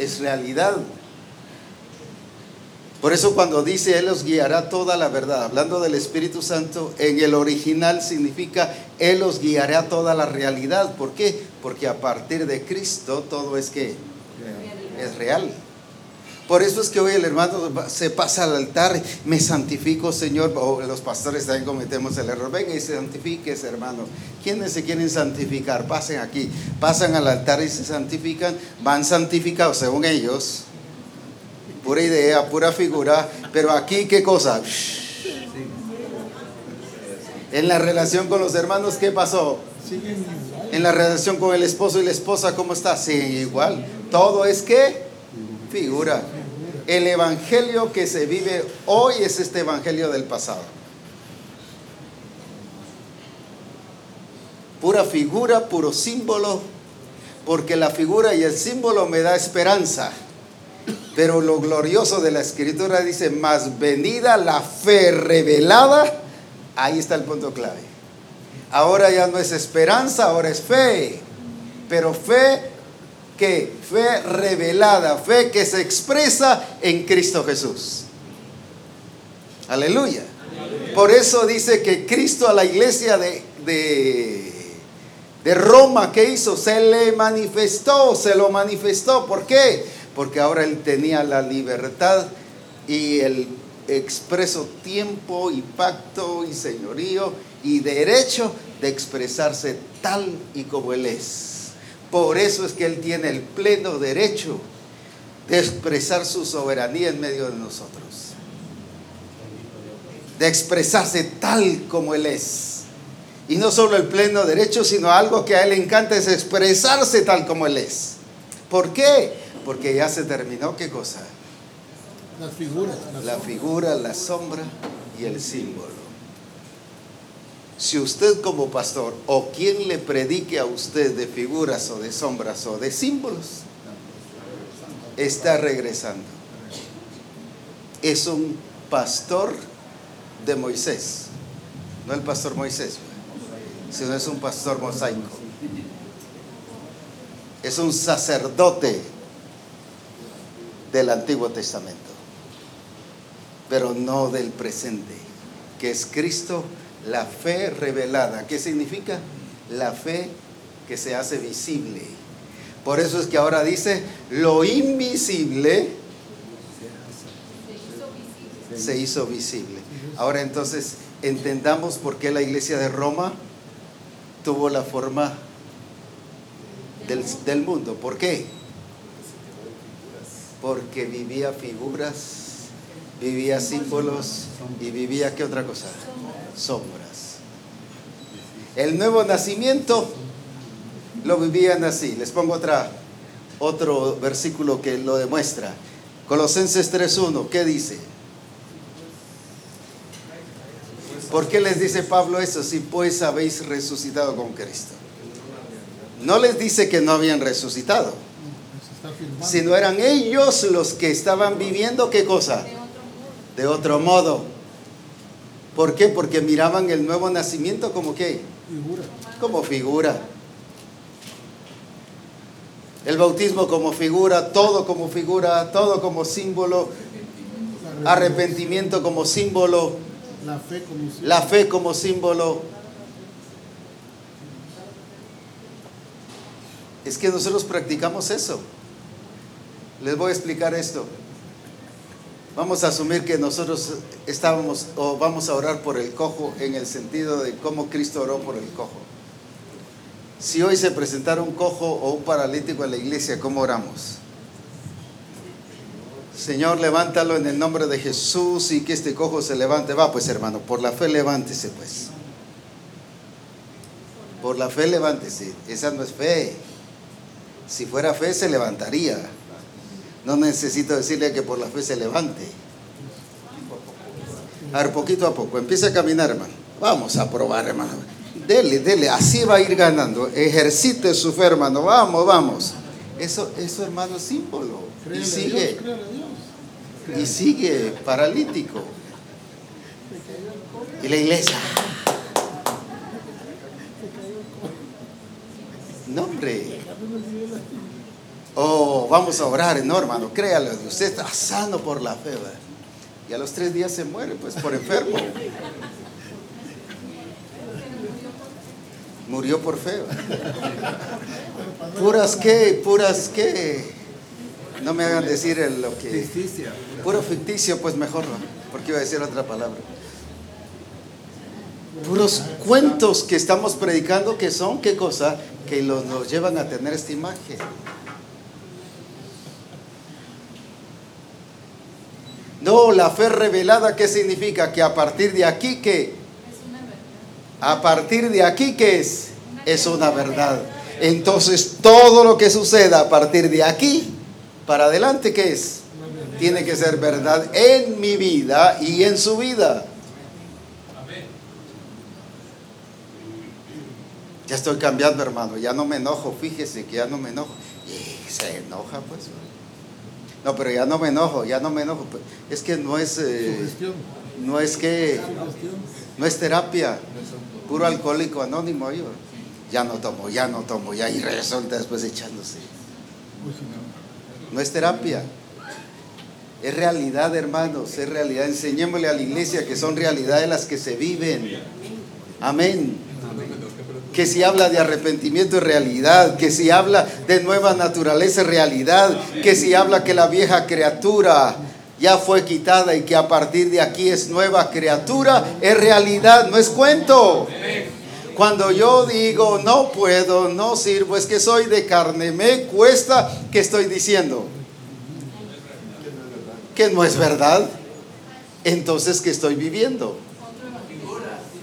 Es realidad. Por eso cuando dice Él os guiará toda la verdad, hablando del Espíritu Santo, en el original significa Él os guiará toda la realidad. ¿Por qué? Porque a partir de Cristo todo es que es real. Por eso es que hoy el hermano se pasa al altar, me santifico, Señor. Los pastores también cometemos el error. Venga y santifíquese, hermano. ¿Quiénes se quieren santificar? Pasen aquí. Pasan al altar y se santifican. Van santificados según ellos. Pura idea, pura figura. Pero aquí, ¿qué cosa? En la relación con los hermanos, ¿qué pasó? En la relación con el esposo y la esposa, ¿cómo está? Sí, igual. Todo es que figura. El evangelio que se vive hoy es este evangelio del pasado. Pura figura, puro símbolo, porque la figura y el símbolo me da esperanza. Pero lo glorioso de la escritura dice, más venida la fe revelada, ahí está el punto clave. Ahora ya no es esperanza, ahora es fe. Pero fe que fe revelada, fe que se expresa en Cristo Jesús. Aleluya. Por eso dice que Cristo a la iglesia de, de, de Roma, ¿qué hizo? Se le manifestó, se lo manifestó. ¿Por qué? Porque ahora él tenía la libertad y el expreso tiempo y pacto y señorío y derecho de expresarse tal y como él es. Por eso es que él tiene el pleno derecho de expresar su soberanía en medio de nosotros. De expresarse tal como él es. Y no solo el pleno derecho, sino algo que a él le encanta es expresarse tal como él es. ¿Por qué? Porque ya se terminó qué cosa? Las figuras. La sombras. figura, la sombra y el símbolo. Si usted como pastor o quien le predique a usted de figuras o de sombras o de símbolos, está regresando. Es un pastor de Moisés, no el pastor Moisés, sino es un pastor mosaico. Es un sacerdote del Antiguo Testamento, pero no del presente, que es Cristo, la fe revelada. ¿Qué significa? La fe que se hace visible. Por eso es que ahora dice, lo invisible se hizo visible. Ahora entonces entendamos por qué la iglesia de Roma tuvo la forma del, del mundo. ¿Por qué? Porque vivía figuras, vivía símbolos y vivía qué otra cosa? Sombras. El nuevo nacimiento lo vivían así. Les pongo otra, otro versículo que lo demuestra. Colosenses 3.1, ¿qué dice? ¿Por qué les dice Pablo eso si pues habéis resucitado con Cristo? No les dice que no habían resucitado, sino eran ellos los que estaban viviendo qué cosa? De otro modo. ¿Por qué? Porque miraban el nuevo nacimiento como qué? Figura. Como figura. El bautismo como figura, todo como figura, todo como símbolo, arrepentimiento como símbolo, La fe como si- la fe como símbolo. Es que nosotros practicamos eso. Les voy a explicar esto. Vamos a asumir que nosotros estábamos o vamos a orar por el cojo en el sentido de cómo Cristo oró por el cojo. Si hoy se presentara un cojo o un paralítico en la iglesia, ¿cómo oramos? Señor, levántalo en el nombre de Jesús y que este cojo se levante. Va, pues hermano, por la fe levántese, pues. Por la fe levántese. Esa no es fe. Si fuera fe, se levantaría. No necesito decirle que por la fe se levante. A ver, poquito a poco. Empieza a caminar, hermano. Vamos a probar, hermano. Dele, dele. Así va a ir ganando. Ejercite su fe, hermano. Vamos, vamos. Eso, eso hermano, es símbolo. Y sigue. Dios. Y sigue paralítico. Y la iglesia. No, hombre. Oh, vamos a orar, no, hermano, créalo. Usted está sano por la fe, ¿verdad? Y a los tres días se muere, pues, por enfermo. Murió por fe, ¿verdad? Puras qué, puras qué. No me hagan decir el- lo que. Puro ficticio, pues mejor, porque iba a decir otra palabra. Puros cuentos que estamos predicando que son, ¿qué cosa? Que los, nos llevan a tener esta imagen. No, la fe revelada, ¿qué significa? Que a partir de aquí, ¿qué? A partir de aquí, ¿qué es? Es una verdad. Entonces, todo lo que suceda a partir de aquí para adelante, ¿qué es? Tiene que ser verdad en mi vida y en su vida. Ya estoy cambiando, hermano. Ya no me enojo. Fíjese que ya no me enojo. Y se enoja, pues. No, pero ya no me enojo, ya no me enojo. Es que no es, eh, no es que, no es terapia. Puro alcohólico anónimo. ¿va? Ya no tomo, ya no tomo, ya y resulta después echándose. No es terapia. Es realidad, hermanos, es realidad. Enseñémosle a la iglesia que son realidades las que se viven. Amén. Que si habla de arrepentimiento es realidad, que si habla de nueva naturaleza es realidad, que si habla que la vieja criatura ya fue quitada y que a partir de aquí es nueva criatura, es realidad, no es cuento. Cuando yo digo no puedo, no sirvo, es que soy de carne, me cuesta, ¿qué estoy diciendo? Que no es verdad. Entonces, ¿qué estoy viviendo?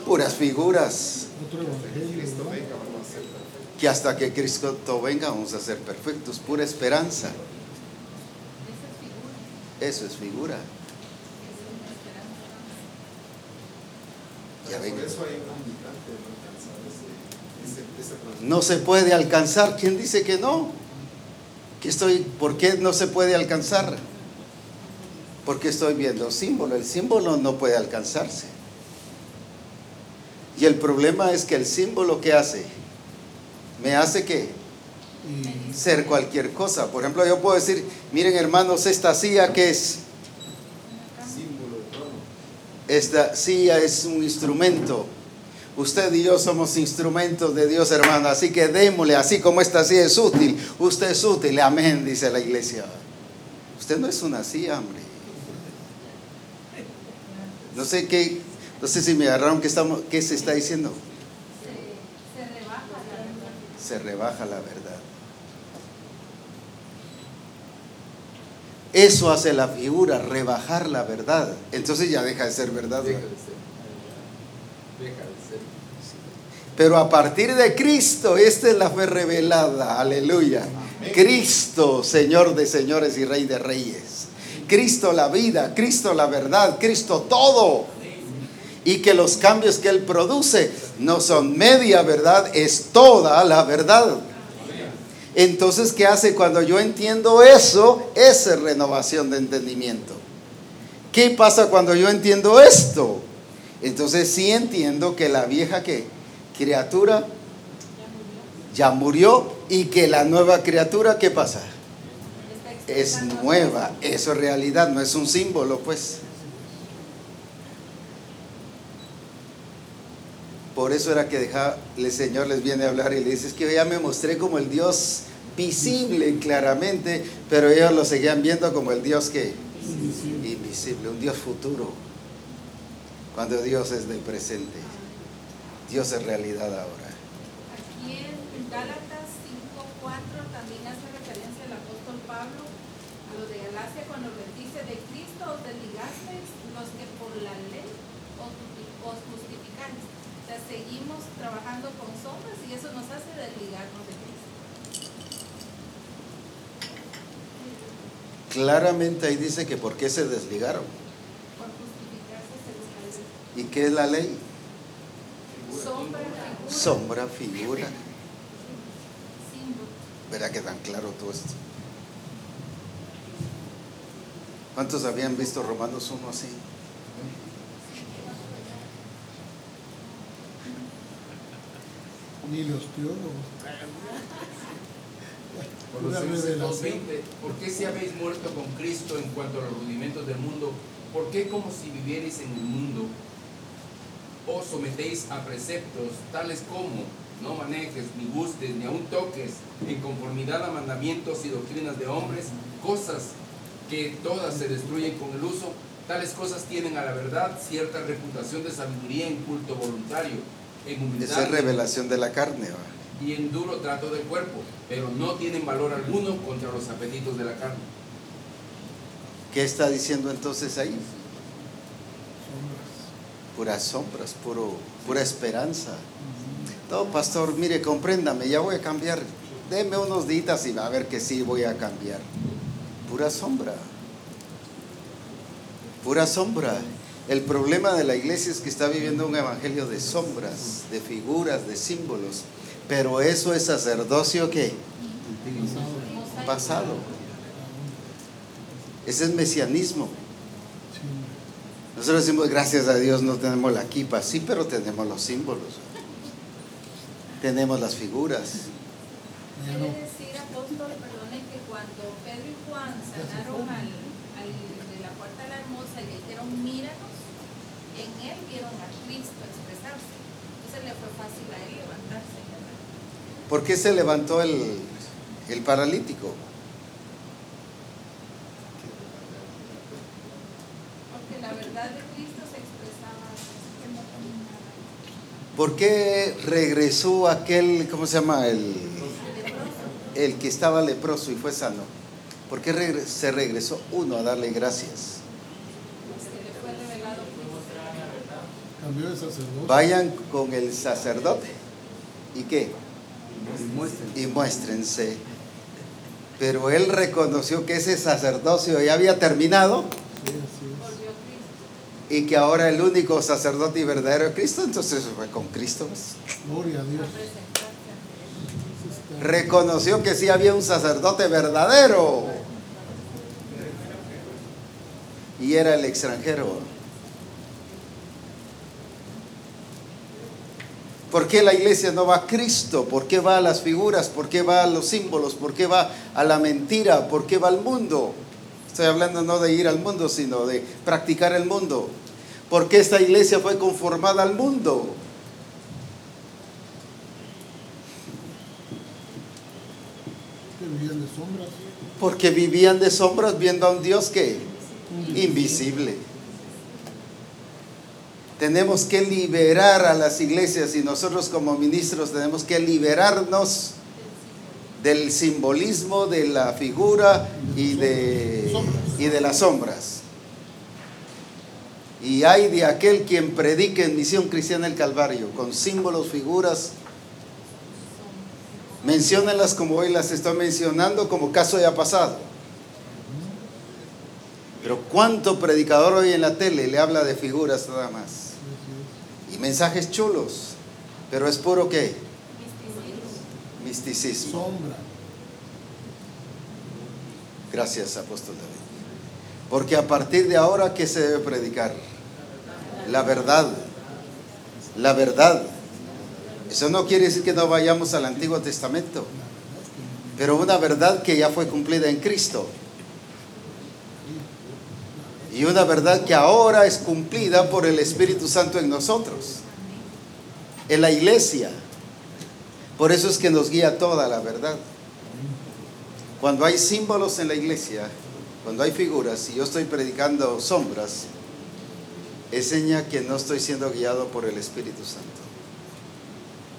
Puras figuras. Que hasta que Cristo venga vamos a ser perfectos, pura esperanza. Eso es figura. Ya ven. No se puede alcanzar. ¿Quién dice que no? ¿Qué estoy, ¿Por qué no se puede alcanzar? Porque estoy viendo símbolo. El símbolo no puede alcanzarse. Y el problema es que el símbolo que hace, me hace que ser cualquier cosa. Por ejemplo, yo puedo decir, miren hermanos, esta silla que es, esta silla es un instrumento. Usted y yo somos instrumentos de Dios, hermano. Así que démosle, así como esta silla es útil. Usted es útil, amén, dice la iglesia. Usted no es una silla, hombre. No sé qué, no sé si me agarraron qué, estamos, qué se está diciendo. Se, se rebaja la verdad. Se rebaja la verdad. Eso hace la figura, rebajar la verdad. Entonces ya deja de ser verdad. Deja de ser. Deja de ser. Pero a partir de Cristo, esta es la fe revelada. Aleluya. Cristo, Señor de señores y Rey de reyes. Cristo la vida, Cristo la verdad, Cristo todo. Y que los cambios que Él produce no son media verdad, es toda la verdad. Entonces, ¿qué hace cuando yo entiendo eso? Esa es renovación de entendimiento. ¿Qué pasa cuando yo entiendo esto? Entonces sí entiendo que la vieja criatura ya murió y que la nueva criatura, ¿qué pasa? Es nueva, eso es realidad, no es un símbolo, pues. Por eso era que deja, el Señor les viene a hablar y le dice, es que yo ya me mostré como el Dios visible claramente, pero ellos lo seguían viendo como el Dios que invisible. invisible, un Dios futuro, cuando Dios es del presente. Dios es realidad ahora. Aquí en Gálatas 5.4 también hace referencia el apóstol Pablo a lo de Galacia cuando les dice de Cristo os desligasteis los que por la ley os justi- os justificáis. O sea, seguimos trabajando con sombras y eso nos hace desligarnos de Cristo. Claramente ahí dice que por qué se desligaron. Por justificarse se les cae ¿Y qué es la ley? sombra, figura, Sombra, figura. Verá que tan claro todo esto. ¿Cuántos habían visto Romanos 1 así? Ni los teólogos. 2:20, ¿por qué si habéis muerto con Cristo en cuanto a los rudimentos del mundo? ¿Por qué como si vivierais en el mundo os sometéis a preceptos tales como no manejes, ni gustes, ni aun toques, en conformidad a mandamientos y doctrinas de hombres, cosas que todas se destruyen con el uso? Tales cosas tienen a la verdad cierta reputación de sabiduría en culto voluntario, Esa es revelación de la carne. ¿va? Y en duro trato del cuerpo, pero no tienen valor alguno contra los apetitos de la carne. ¿Qué está diciendo entonces ahí? Sombras. Puras sombras, puro, pura esperanza. No, pastor, mire, compréndame, ya voy a cambiar. Deme unos días y va a ver que sí voy a cambiar. Pura sombra. Pura sombra. El problema de la iglesia es que está viviendo un evangelio de sombras, de figuras, de símbolos. Pero eso es sacerdocio que Pasado. Ese es mesianismo. Nosotros decimos, gracias a Dios no tenemos la equipa, sí, pero tenemos los símbolos. Tenemos las figuras. Quiere decir, apóstol, perdone, que cuando Pedro y Juan sanaron al, al de la puerta de la hermosa y le dijeron, míranos, en él vieron a Cristo expresarse. Entonces le fue fácil a. ¿verdad? ¿Por qué se levantó el, el paralítico? Porque la verdad de Cristo se expresaba que no nada. ¿Por qué regresó aquel, ¿cómo se llama? El, el que estaba leproso y fue sano. ¿Por qué regre- se regresó uno a darle gracias? Se le fue revelado Cristo. Cambió de sacerdote. Vayan con el sacerdote. ¿Y qué? Y muéstrense. Pero él reconoció que ese sacerdocio ya había terminado y que ahora el único sacerdote y verdadero es Cristo, entonces fue con Cristo. Gloria a Dios. Reconoció que sí había un sacerdote verdadero. Y era el extranjero. ¿Por qué la iglesia no va a Cristo? ¿Por qué va a las figuras? ¿Por qué va a los símbolos? ¿Por qué va a la mentira? ¿Por qué va al mundo? Estoy hablando no de ir al mundo, sino de practicar el mundo. ¿Por qué esta iglesia fue conformada al mundo? Porque vivían de sombras viendo a un Dios que invisible. Tenemos que liberar a las iglesias y nosotros como ministros tenemos que liberarnos del simbolismo de la figura y de, y de las sombras. Y hay de aquel quien predique en Misión Cristiana el Calvario con símbolos, figuras. Menciónenlas como hoy las estoy mencionando, como caso ya pasado. Pero ¿cuánto predicador hoy en la tele le habla de figuras nada más? Y mensajes chulos, pero es puro qué? Misticismo. Sombra. Gracias, apóstol David. Porque a partir de ahora, ¿qué se debe predicar? La verdad. La verdad. Eso no quiere decir que no vayamos al Antiguo Testamento, pero una verdad que ya fue cumplida en Cristo. Y una verdad que ahora es cumplida por el Espíritu Santo en nosotros, en la iglesia. Por eso es que nos guía toda la verdad. Cuando hay símbolos en la iglesia, cuando hay figuras y yo estoy predicando sombras, es seña que no estoy siendo guiado por el Espíritu Santo.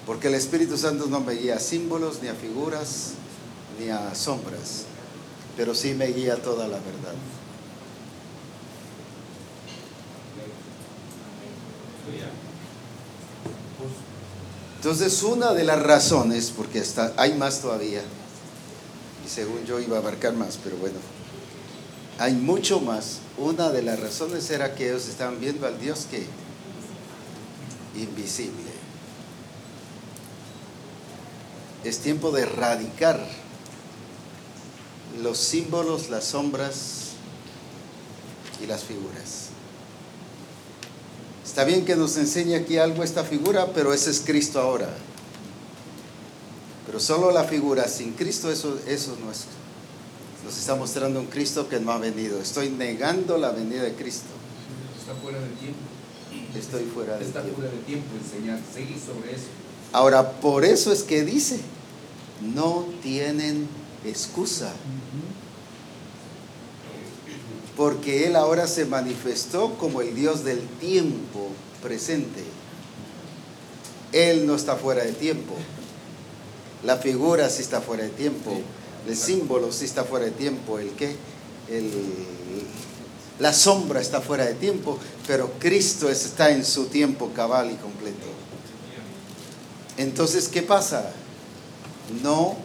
Porque el Espíritu Santo no me guía a símbolos, ni a figuras, ni a sombras, pero sí me guía toda la verdad. Entonces, una de las razones, porque hay más todavía, y según yo iba a abarcar más, pero bueno, hay mucho más. Una de las razones era que ellos estaban viendo al Dios que invisible. Es tiempo de erradicar los símbolos, las sombras y las figuras. Está bien que nos enseñe aquí algo esta figura, pero ese es Cristo ahora. Pero solo la figura, sin Cristo, eso, eso no es. Nos está mostrando un Cristo que no ha venido. Estoy negando la venida de Cristo. Está fuera del tiempo. Estoy fuera del Está tiempo. fuera del tiempo enseñar, seguir sobre eso. Ahora, por eso es que dice, no tienen excusa. Porque Él ahora se manifestó como el Dios del tiempo presente. Él no está fuera de tiempo. La figura sí está fuera de tiempo. El símbolo sí está fuera de tiempo. El qué? El, la sombra está fuera de tiempo. Pero Cristo está en su tiempo cabal y completo. Entonces, ¿qué pasa? No,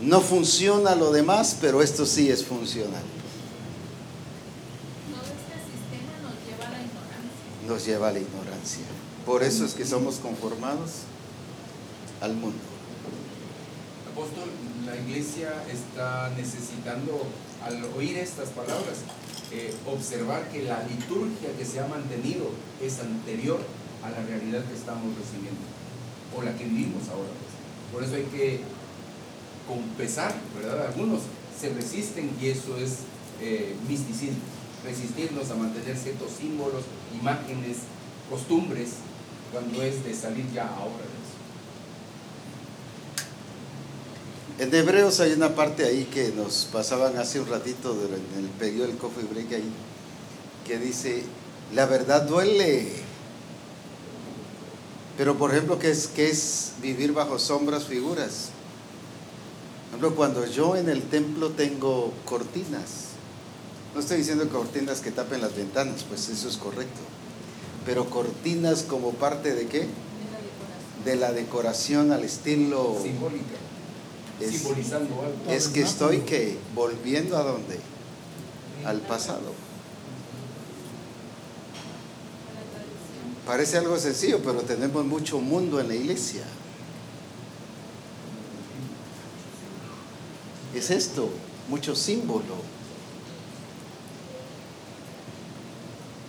no funciona lo demás, pero esto sí es funcional. Todo este sistema nos lleva a la ignorancia. Nos lleva a la ignorancia. Por eso es que somos conformados al mundo. Apóstol, la iglesia está necesitando, al oír estas palabras, eh, observar que la liturgia que se ha mantenido es anterior a la realidad que estamos recibiendo, o la que vivimos ahora. pues. Por eso hay que compensar, ¿verdad? Algunos se resisten y eso es eh, misticismo, resistirnos a mantener ciertos símbolos, imágenes, costumbres, cuando es de salir ya ahora de eso. En Hebreos hay una parte ahí que nos pasaban hace un ratito durante el periodo del coffee break ahí, que dice, la verdad duele. Pero por ejemplo, ¿qué es, qué es vivir bajo sombras, figuras? Por ejemplo, cuando yo en el templo tengo cortinas, no estoy diciendo cortinas que tapen las ventanas, pues eso es correcto, pero cortinas como parte de qué? De la decoración al estilo... Simbólica, Es- simbolizando algo. Es que estoy que volviendo a dónde? Al pasado. Parece algo sencillo, pero tenemos mucho mundo en la iglesia. Es esto, mucho símbolo.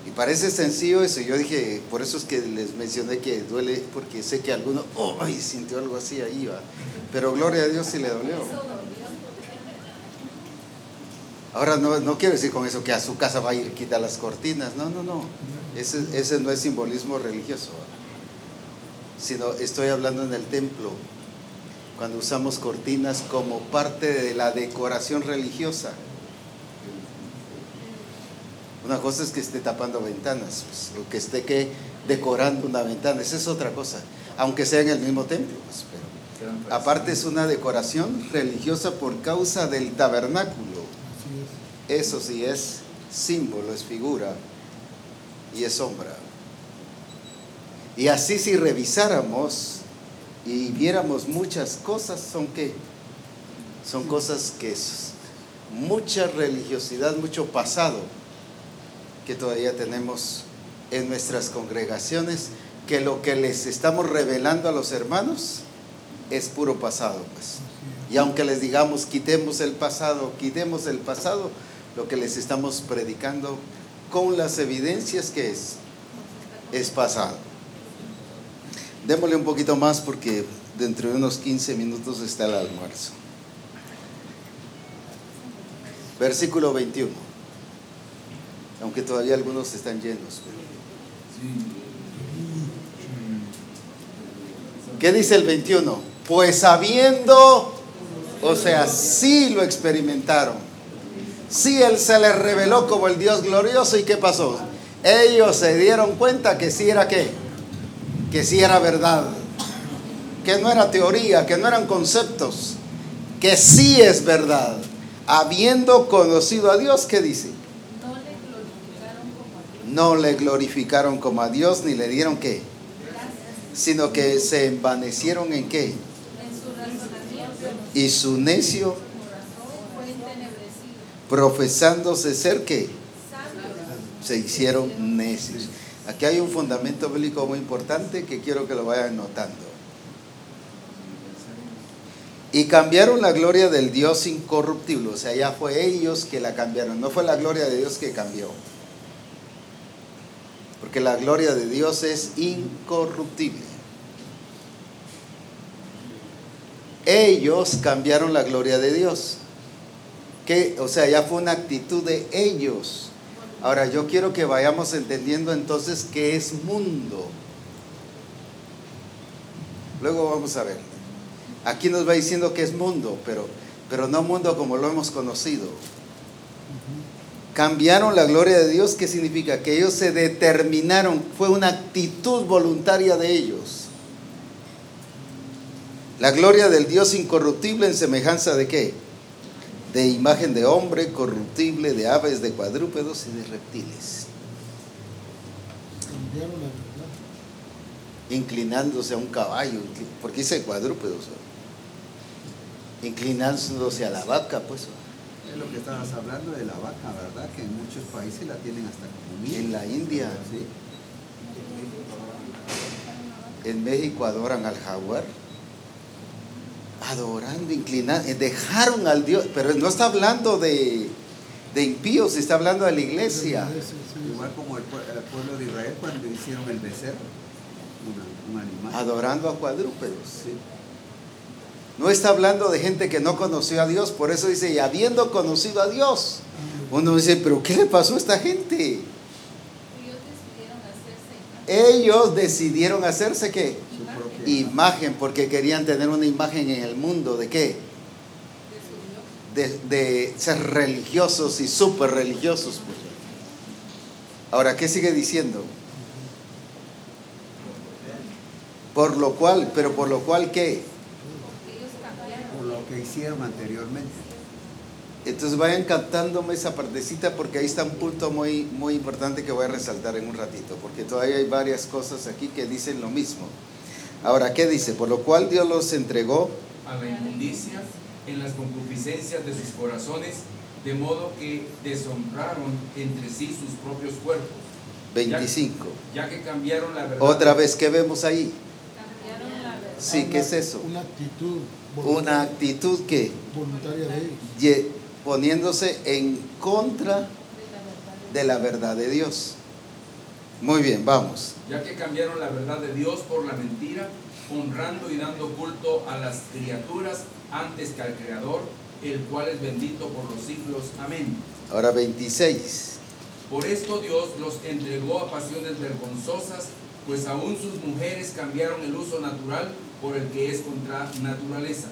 Y parece sencillo eso. Yo dije, por eso es que les mencioné que duele, porque sé que alguno, oh, ay, sintió algo así ahí, va. Pero gloria a Dios si le dolió. Ahora no, no quiero decir con eso que a su casa va a ir quita las cortinas. No, no, no. Ese, ese no es simbolismo religioso. Sino estoy hablando en el templo. Cuando usamos cortinas como parte de la decoración religiosa. Una cosa es que esté tapando ventanas, pues, o que esté que decorando una ventana, esa es otra cosa, aunque sea en el mismo templo. pues, aparte es una decoración religiosa por causa del tabernáculo. Eso sí es símbolo, es figura y es sombra. Y así si revisáramos y viéramos muchas cosas, son que son cosas que es mucha religiosidad, mucho pasado que todavía tenemos en nuestras congregaciones, que lo que les estamos revelando a los hermanos es puro pasado, pues. Y aunque les digamos quitemos el pasado, quitemos el pasado, lo que les estamos predicando con las evidencias que es, es pasado. Démosle un poquito más porque dentro de unos 15 minutos está el almuerzo. Versículo 21. Aunque todavía algunos están llenos. ¿Qué dice el 21? Pues habiendo, o sea, sí lo experimentaron. Sí, Él se les reveló como el Dios glorioso. ¿Y qué pasó? Ellos se dieron cuenta que sí era qué? Que sí era verdad. Que no era teoría, que no eran conceptos. Que sí es verdad. Habiendo conocido a Dios, ¿qué dice? No le glorificaron como a Dios. Ni le dieron qué, sino que se envanecieron en qué. Y su necio, profesándose ser qué, se hicieron necios. Aquí hay un fundamento bíblico muy importante que quiero que lo vayan notando. Y cambiaron la gloria del Dios incorruptible. O sea, ya fue ellos que la cambiaron. No fue la gloria de Dios que cambió. Porque la gloria de Dios es incorruptible. Ellos cambiaron la gloria de Dios. Que, o sea, ya fue una actitud de ellos. Ahora yo quiero que vayamos entendiendo entonces qué es mundo. Luego vamos a ver. Aquí nos va diciendo que es mundo, pero, pero no mundo como lo hemos conocido. Cambiaron la gloria de Dios, ¿qué significa? Que ellos se determinaron, fue una actitud voluntaria de ellos. La gloria del Dios incorruptible en semejanza de qué? De imagen de hombre, corruptible, de aves, de cuadrúpedos y de reptiles. Inclinándose a un caballo, porque dice cuadrúpedos, inclinándose a la vaca, pues, Es lo que estabas hablando de la vaca, ¿verdad? Que en muchos países la tienen hasta como en la India, Sí. en México adoran al jaguar, adorando, inclinando, dejaron al Dios, pero no está hablando de, de impíos, está hablando de la iglesia. Igual como el, pue- el pueblo de Israel cuando hicieron el becerro, un animal. adorando a cuadrúpedos. Sí. No está hablando de gente que no conoció a Dios, por eso dice, y habiendo conocido a Dios. Uno dice, pero ¿qué le pasó a esta gente? Ellos decidieron hacerse Ellos decidieron hacerse qué? Imagen, porque querían tener una imagen en el mundo de qué? de. De, ser religiosos y súper religiosos. pues. Ahora, ¿qué sigue diciendo? Por lo cual, pero por lo cual, ¿qué? Por lo que hicieron anteriormente. Entonces vayan captándome esa partecita porque ahí está un punto muy, muy importante que voy a resaltar en un ratito, porque todavía hay varias cosas aquí que dicen lo mismo. Ahora, ¿qué dice? Por lo cual Dios los entregó, a la inmundicia en las concupiscencias de sus corazones, de modo que deshonraron entre sí sus propios cuerpos, 25. ya que cambiaron la verdad. Otra vez, ¿qué vemos ahí? Cambiaron la verdad. Sí, ¿qué es eso? Una actitud Una actitud que voluntaria de ellos. ye- poniéndose en contra De la verdad. de la verdad de Dios. Muy bien, vamos. ya que cambiaron la verdad de Dios por la mentira, honrando y dando culto a las criaturas antes que al Creador, el cual es bendito por los siglos. Amén. Ahora 26. Por esto Dios los entregó a pasiones vergonzosas, pues aún sus mujeres cambiaron el uso natural por el que es contra naturaleza.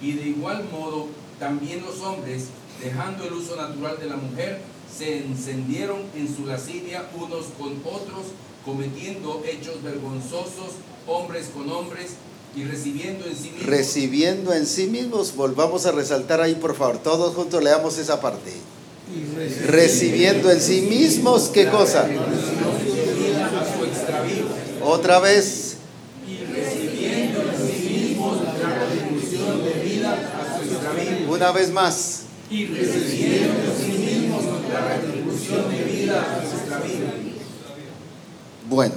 Y de igual modo, también los hombres, dejando el uso natural de la mujer, se encendieron en su lascivia unos con otros, cometiendo hechos vergonzosos, hombres con hombres, y recibiendo en sí mismos Recibiendo en sí mismos, volvamos a resaltar ahí, por favor, todos juntos leamos esa parte. Y Recibiendo en sí mismos, ¿qué cosa? a su extravío. Otra vez, y recibiendo en sí mismos la retribución debida a su extravío. una vez más. Y recibiendo en sí mismos la retribución debida a su extravío. Bueno,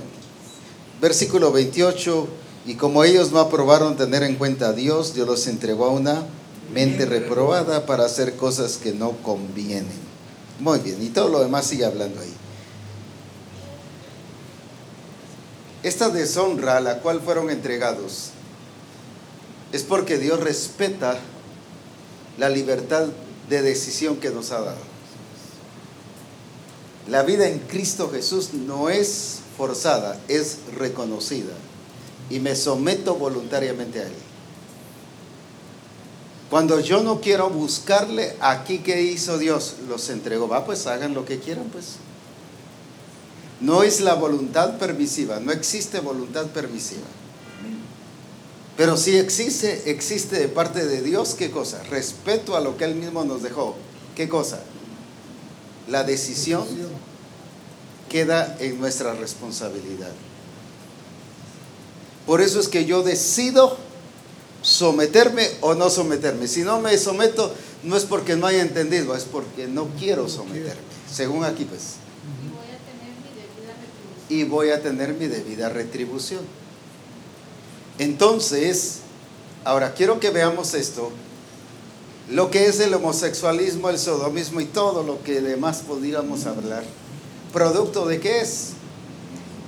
versículo 28, y como ellos no aprobaron tener en cuenta a Dios, Dios los entregó a una mente reprobada para hacer cosas que no convienen. Muy bien, y todo lo demás sigue hablando ahí. Esta deshonra a la cual fueron entregados es porque Dios respeta la libertad de decisión que nos ha dado. La vida en Cristo Jesús no es forzada, es reconocida. Y me someto voluntariamente a Él. Cuando yo no quiero buscarle, aquí que hizo Dios, los entregó. Va, pues hagan lo que quieran, pues. No es la voluntad permisiva, no existe voluntad permisiva. Pero sí existe, existe de parte de Dios, ¿qué cosa? Respeto a lo que Él mismo nos dejó. ¿Qué cosa? La decisión queda en nuestra responsabilidad. Por eso es que yo decido someterme o no someterme. Si no me someto, no es porque no haya entendido, es porque no quiero someterme. Según aquí, pues. Y voy a tener mi debida retribución. Entonces, ahora quiero que veamos esto. Lo que es el homosexualismo, el sodomismo y todo lo que demás podríamos hablar. ¿Producto de qué es?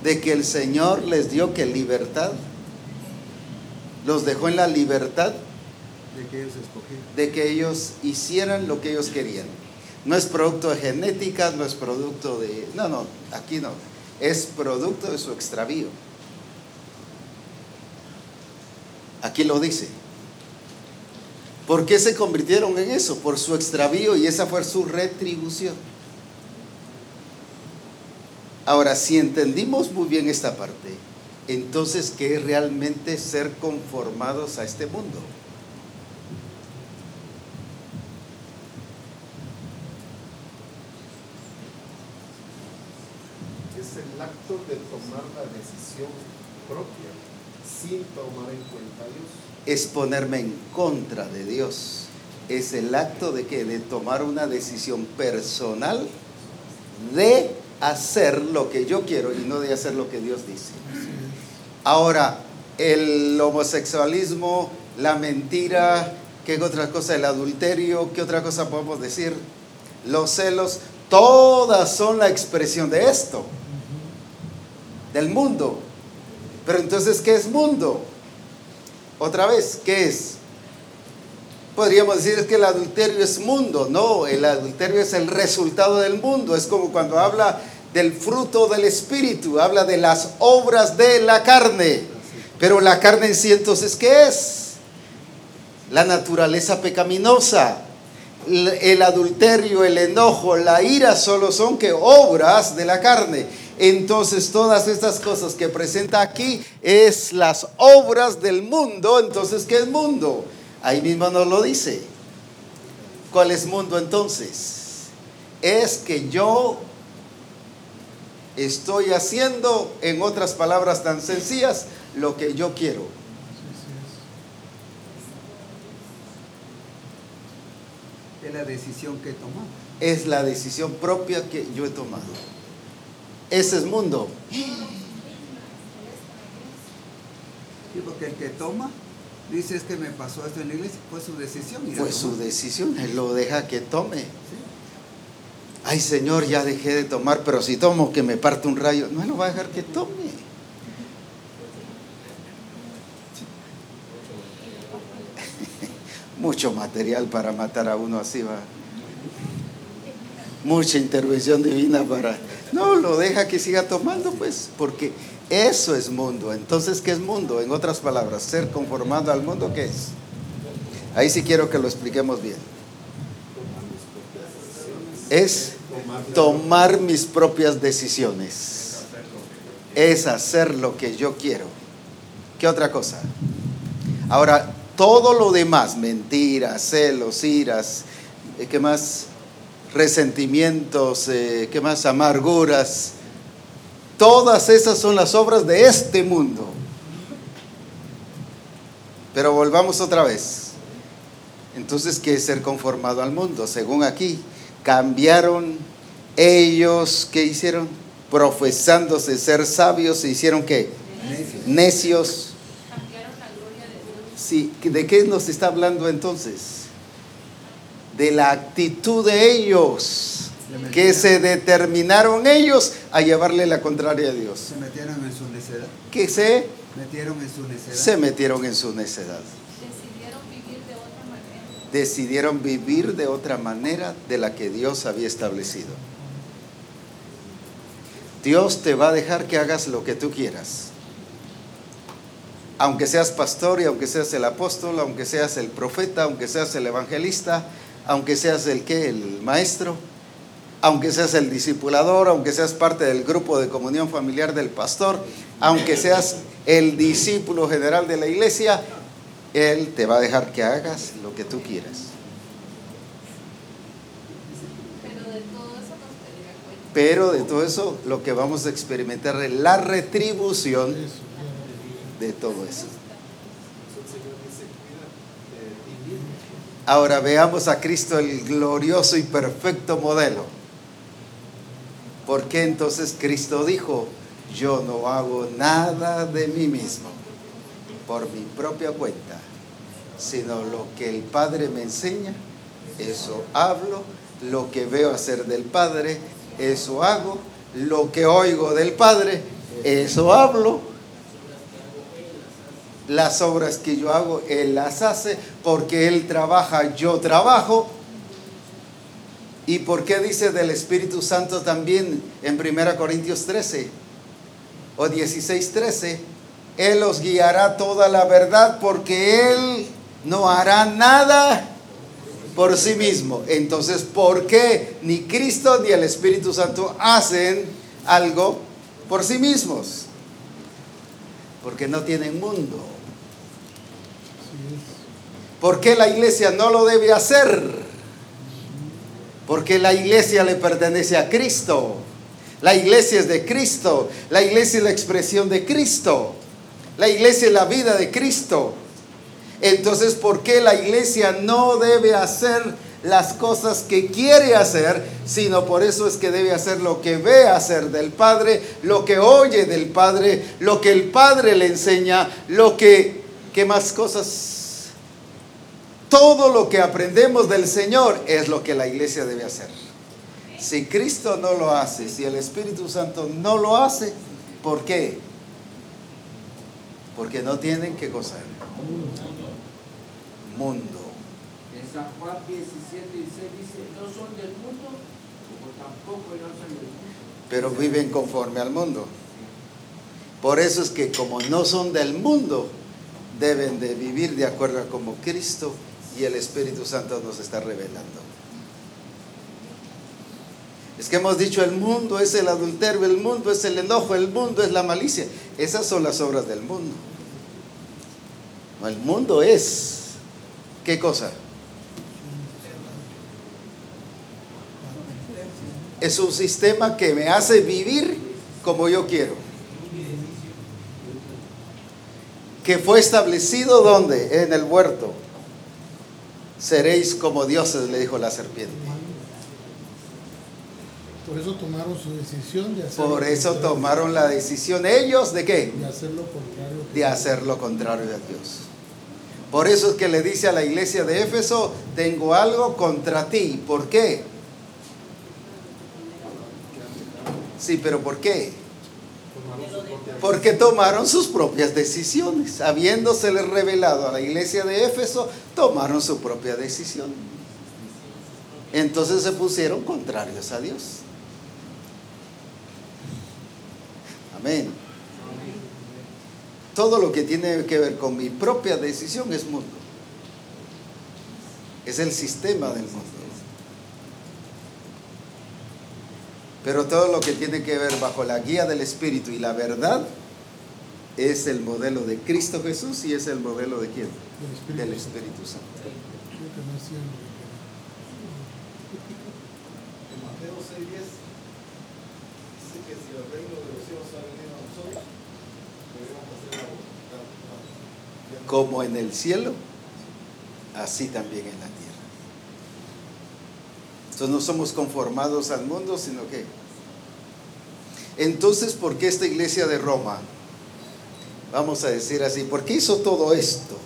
De que el Señor les dio que libertad. Los dejó en la libertad de que ellos de que ellos hicieran lo que ellos querían. No es producto de genética, no es producto de... No, no, aquí no. Es producto de su extravío. Aquí lo dice. ¿Por qué se convirtieron en eso? Por su extravío y esa fue su retribución. Ahora, si entendimos muy bien esta parte, entonces, ¿qué es realmente ser conformados a este mundo? Es el acto de tomar la decisión propia sin tomar en cuenta a Dios. es ponerme en contra de Dios. Es el acto de que de tomar una decisión personal de hacer lo que yo quiero y no de hacer lo que Dios dice. Ahora, el homosexualismo, la mentira, ¿qué otra cosa? El adulterio, ¿qué otra cosa podemos decir? Los celos, todas son la expresión de esto, del mundo. Pero entonces, ¿qué es mundo? Otra vez, ¿qué es? Podríamos decir que el adulterio es mundo. No, el adulterio es el resultado del mundo. Es como cuando habla del fruto del espíritu, habla de las obras de la carne. Pero la carne en sí entonces, ¿qué es? La naturaleza pecaminosa. El adulterio, el enojo, la ira solo son que obras de la carne. Entonces todas estas cosas que presenta aquí es las obras del mundo. Entonces, ¿qué es mundo? Ahí mismo nos lo dice. ¿Cuál es mundo entonces? Es que yo estoy haciendo, en otras palabras tan sencillas, lo que yo quiero. Es la decisión que tomamos. Es la decisión propia que yo he tomado. Ese es mundo. Sí, porque el que toma dice es que me pasó esto en la iglesia, fue su decisión. Fue su decisión, él lo deja que tome. Sí. ay Señor, ya dejé de tomar, pero si tomo que me parte un rayo, no lo va a dejar que tome. Mucho material para matar a uno así va. Mucha intervención divina para... No, lo deja que siga tomando, pues, porque eso es mundo. Entonces, ¿qué es mundo? En otras palabras, ser conformado al mundo, ¿qué es? Ahí sí quiero que lo expliquemos bien. Es tomar mis propias decisiones. Es hacer lo que yo quiero. ¿Qué otra cosa? Ahora, todo lo demás, mentiras, celos, iras, eh, ¿qué más? Resentimientos, eh, ¿qué más? Amarguras. Todas esas son las obras de este mundo. Pero volvamos otra vez. Entonces, ¿qué es ser conformado al mundo? Según aquí, cambiaron ellos, ¿qué hicieron? Profesándose ser sabios, se hicieron qué? Necios. Necios. Cambiaron la gloria de Dios. Sí, ¿de qué nos está hablando entonces? De la actitud de ellos, que se determinaron ellos a llevarle la contraria a Dios. Se metieron en su necedad. Que se, Metieron en su necedad. se metieron en su necedad. Decidieron vivir de otra manera. Decidieron vivir de otra manera de la que Dios había establecido. Dios te va a dejar que hagas lo que tú quieras. Aunque seas pastor y aunque seas el apóstol, aunque seas el profeta, aunque seas el evangelista, aunque seas el que, el maestro, aunque seas el discipulador, aunque seas parte del grupo de comunión familiar del pastor, aunque seas el discípulo general de la iglesia, Él te va a dejar que hagas lo que tú quieras. Pero de todo eso lo que vamos a experimentar es la retribución de todo eso. El Señor dice, cuida de ti mismo. Ahora veamos a Cristo el glorioso y perfecto modelo. ¿Por qué entonces Cristo dijo, yo no hago nada de mí mismo por mi propia cuenta, sino lo que el Padre me enseña, eso hablo, lo que veo hacer del Padre, eso hago, lo que oigo del Padre, eso hablo, las obras que yo hago, Él las hace, porque Él trabaja, yo trabajo. ¿Y por qué dice del Espíritu Santo también en 1 Corintios 13 o 16, 13? Él os guiará toda la verdad porque Él no hará nada por sí mismo. Entonces, ¿por qué ni Cristo ni el Espíritu Santo hacen algo por sí mismos? Porque no tienen mundo. ¿Por qué la iglesia no lo debe hacer? Porque la iglesia le pertenece a Cristo. La iglesia es de Cristo. La iglesia es la expresión de Cristo. La iglesia es la vida de Cristo. Entonces, ¿por qué la iglesia no debe hacer las cosas que quiere hacer, sino por eso es que debe hacer lo que ve hacer del Padre, lo que oye del Padre, lo que el Padre le enseña, lo que, ¿qué más cosas? Todo lo que aprendemos del Señor es lo que la iglesia debe hacer. Si Cristo no lo hace, si el Espíritu Santo no lo hace, ¿por qué? Porque no tienen qué cosa. Mundo. En San Juan 17, 16 dice, no son del mundo, como tampoco no son del mundo. pero viven conforme al mundo. Por eso es que como no son del mundo, deben de vivir de acuerdo a como Cristo y el Espíritu Santo nos está revelando. Es que hemos dicho el mundo es el adulterio, el mundo es el enojo, el mundo es la malicia. Esas son las obras del mundo. No, el mundo es, ¿qué cosa? Es un sistema que me hace vivir como yo quiero. Que fue establecido donde? En el huerto. Seréis como dioses, le dijo la serpiente. Por eso tomaron su decisión de hacer Por eso tomaron la decisión ellos de qué? de hacer lo contrario. De hacer lo contrario a Dios. Por eso es que le dice a la iglesia de Éfeso, tengo algo contra ti. ¿Por qué? Sí, pero ¿por qué? Porque tomaron sus propias decisiones. Habiéndoseles revelado a la iglesia de Éfeso, tomaron su propia decisión. Entonces se pusieron contrarios a Dios. Amén. Todo lo que tiene que ver con mi propia decisión es mundo. Es el sistema del mundo. Pero todo lo que tiene que ver bajo la guía del Espíritu y la verdad es el modelo de Cristo Jesús y es el modelo de quién? Del Espíritu Del Santo. Espíritu Santo. Creo que no hacían lo En Mateo 6:10 dice que si el reino de los cielos ha venido a nosotros, debemos hacer la voluntad del Padre. Como en el cielo, así también en la tierra. Entonces no somos conformados al mundo, sino que... Entonces, ¿por qué esta iglesia de Roma? Vamos a decir así, ¿por qué hizo todo esto?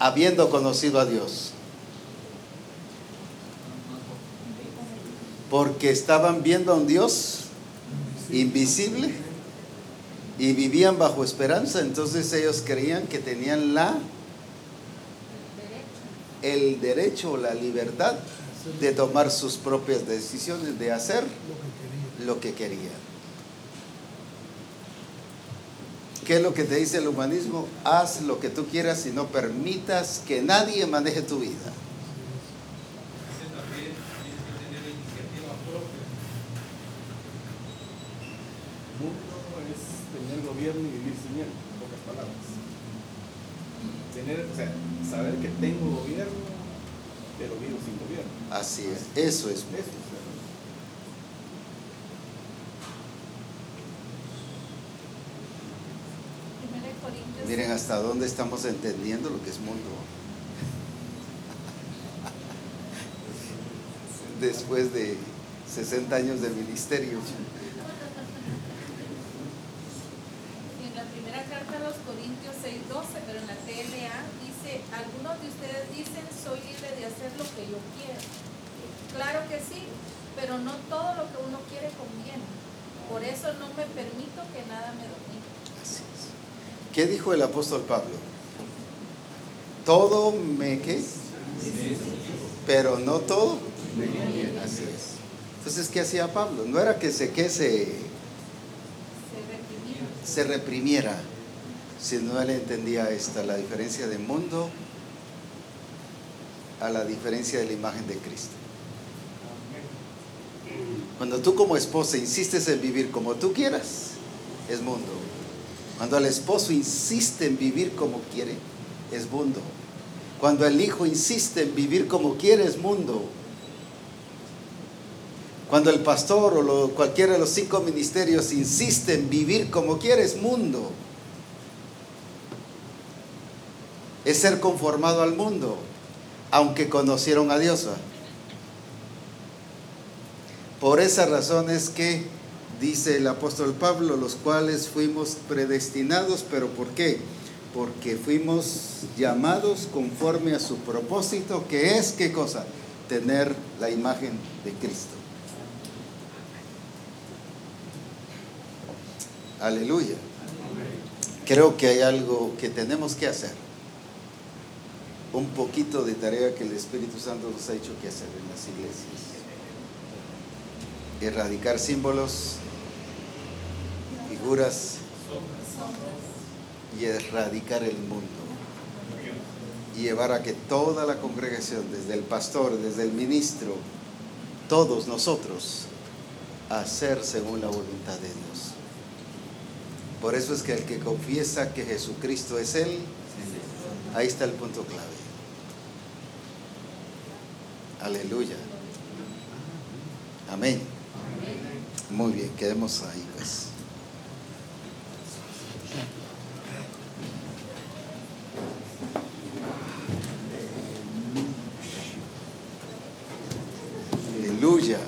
Habiendo conocido a Dios. Porque estaban viendo a un Dios invisible y vivían bajo esperanza, entonces ellos creían que tenían la el derecho o la libertad de tomar sus propias decisiones, de hacer lo que quería. ¿Qué es lo que te dice el humanismo? Haz lo que tú quieras y no permitas que nadie maneje tu vida. Ese también tienes que tener iniciativa propia. Mundo es tener gobierno y vivir sin él, en pocas palabras. Tener, o sea, saber que tengo gobierno, pero vivo sin gobierno. Así es, eso es. Miren hasta dónde estamos entendiendo lo que es mundo. Después de 60 años de ministerio. En la primera carta a los Corintios 6:12, pero en la TLA dice, algunos de ustedes dicen, soy libre de hacer lo que yo quiero. Claro que sí, pero no todo lo que uno quiere conviene. Por eso no me permito que nada me domine. Así es. ¿Qué dijo el apóstol Pablo? Todo me qué, pero no todo. Así es. Entonces, ¿qué hacía Pablo? No era que se que se, Se reprimiera, sino él entendía esta, la diferencia de mundo a la diferencia de la imagen de Cristo. Cuando tú como esposa insistes en vivir como tú quieras, es mundo. Cuando el esposo insiste en vivir como quiere, es mundo. Cuando el hijo insiste en vivir como quiere, es mundo. Cuando el pastor o lo- cualquiera de los cinco ministerios insiste en vivir como quiere, es mundo. Es ser conformado al mundo, aunque conocieron a Dios. Por esa razón es que dice el apóstol Pablo, los cuales fuimos predestinados, pero ¿por qué? Porque fuimos llamados conforme a su propósito, que es qué cosa? Tener la imagen de Cristo. Aleluya. Creo que hay algo que tenemos que hacer. Un poquito de tarea que el Espíritu Santo nos ha hecho que hacer en las iglesias erradicar símbolos, figuras y erradicar el mundo. Y llevar a que toda la congregación, desde el pastor, desde el ministro, todos nosotros, hacer según la voluntad de Dios. Por eso es que el que confiesa que Jesucristo es Él, ahí está el punto clave. Aleluya. Amén. Muy bien, quedemos ahí pues. Aleluya.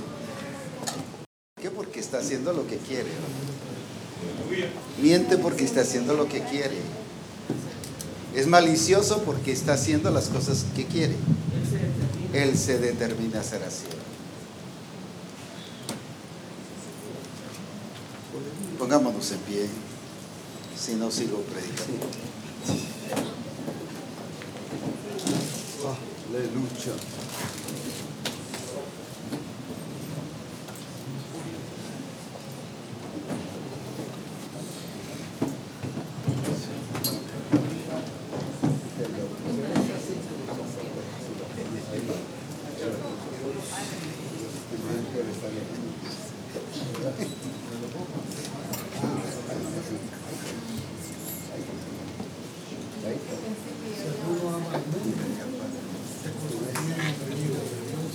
¿Qué? Porque está haciendo lo que quiere. Miente porque está haciendo lo que quiere. Es malicioso porque está haciendo las cosas que quiere. Él se determina a ser así. Pongámonos en pie, si no sigo predicando. Aleluya. Si alguno ama al mundo, se constituye enemigo de Dios.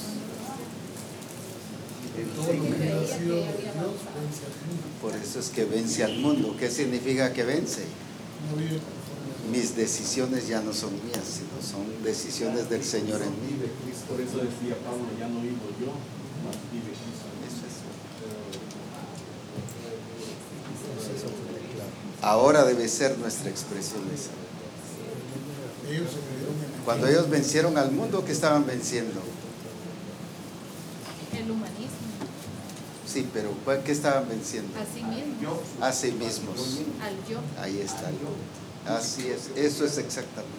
Todo lo que ha sido de Dios vence al mundo. Por eso es que vence al mundo. ¿Qué significa que vence? Mis decisiones ya no son mías, sino son decisiones del Señor en mí. Por eso decía Pablo, ya no vivo yo, mas vive Cristo. Ahora debe ser nuestra expresión en Cuando ellos vencieron al mundo, ¿qué estaban venciendo? El humanismo, Sí, pero ¿cuál- ¿qué estaban venciendo? a sí mismo, Yo, A sí mismos. al yo. Ahí está. Así es. Eso es exactamente.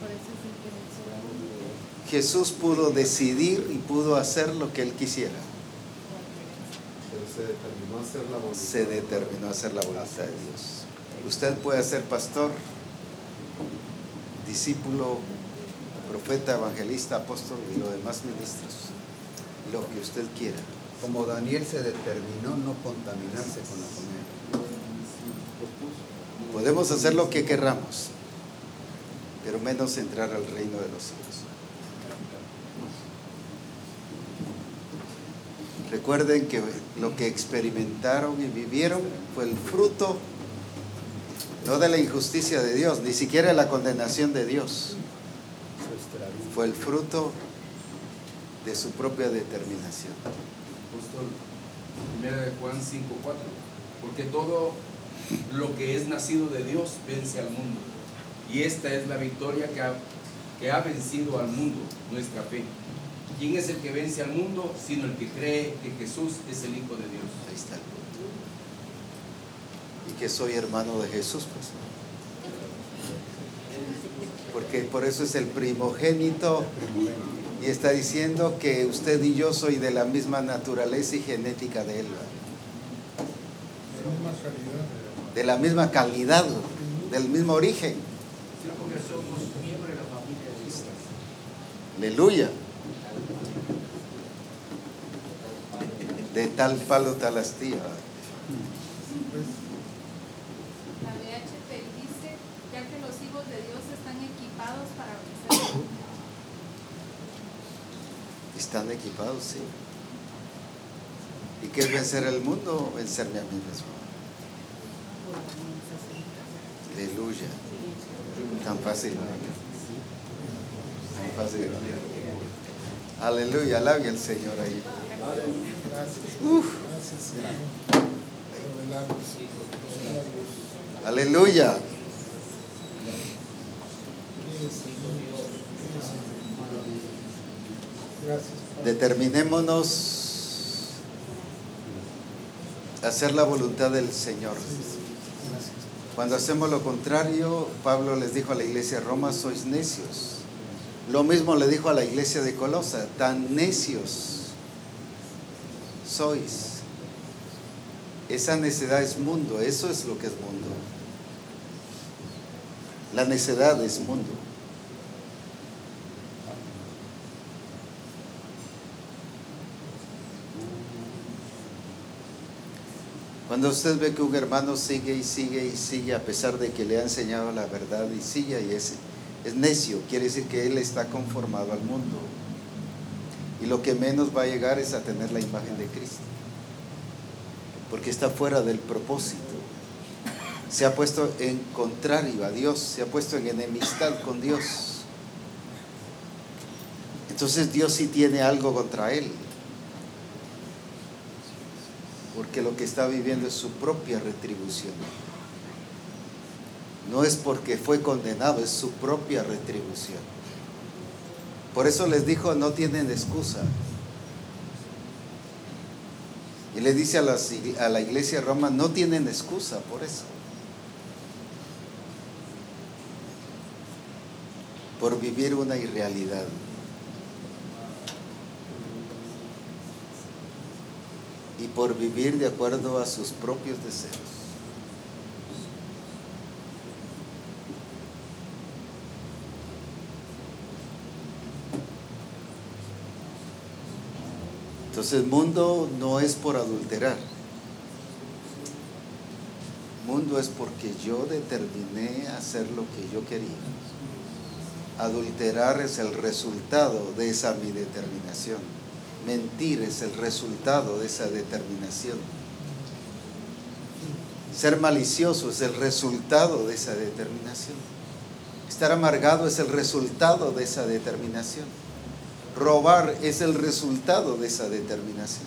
Por eso es el que venció. Jesús pudo decidir y pudo hacer lo que él quisiera. Pero se determinó a hacer la voluntad. Se determinó a hacer la voluntad de Dios. Usted puede ser pastor, discípulo, profeta, evangelista, apóstol y los demás ministros. Lo que usted quiera. Como Daniel se determinó no contaminarse con la comida. Podemos hacer lo que querramos, pero menos entrar al reino de los cielos. Recuerden que lo que experimentaron y vivieron fue el fruto no de la injusticia de Dios, ni siquiera de la condenación de Dios. Fue el fruto de su propia determinación. Apóstol, primera de Juan 5.4, porque todo lo que es nacido de Dios vence al mundo. Y esta es la victoria que ha, que ha vencido al mundo, nuestra fe. ¿Quién es el que vence al mundo sino el que cree que Jesús es el Hijo de Dios? Ahí está el. Y que soy hermano de Jesús, pues. Porque por eso es el primogénito y está diciendo que usted y yo soy de la misma naturaleza y genética de él, de la misma calidad, del mismo origen. Aleluya. De tal palo tal astilla. La BHP dice, ya que los hijos de Dios están equipados para vencer. Están equipados, sí. ¿Y qué es vencer el mundo? Vencerme a mí mismo. Aleluya. Tan fácil. Tan fácil. Aleluya. Alabe al Señor ahí. Uf. Aleluya. Sí, Señor. Sí, Señor. Gracias. Determinémonos a hacer la voluntad del Señor. Cuando hacemos lo contrario, Pablo les dijo a la iglesia de Roma, sois necios. Lo mismo le dijo a la iglesia de Colosa, tan necios sois. Esa necedad es mundo, eso es lo que es mundo. La necedad es mundo. Cuando usted ve que un hermano sigue y sigue y sigue a pesar de que le ha enseñado la verdad y sigue y es, es necio, quiere decir que él está conformado al mundo. Y lo que menos va a llegar es a tener la imagen de Cristo. Porque está fuera del propósito. Se ha puesto en contrario a Dios, se ha puesto en enemistad con Dios. Entonces Dios sí tiene algo contra él porque lo que está viviendo es su propia retribución. No es porque fue condenado, es su propia retribución. Por eso les dijo, no tienen excusa. Y le dice a, la iglesia Roma, no tienen excusa por eso. Por vivir una irrealidad. Y por vivir de acuerdo a sus propios deseos. Entonces, mundo no es por adulterar. Mundo es porque yo determiné hacer lo que yo quería. Adulterar es el resultado de esa mi determinación. Mentir es el resultado de esa determinación. Ser malicioso es el resultado de esa determinación. Estar amargado es el resultado de esa determinación. Robar es el resultado de esa determinación.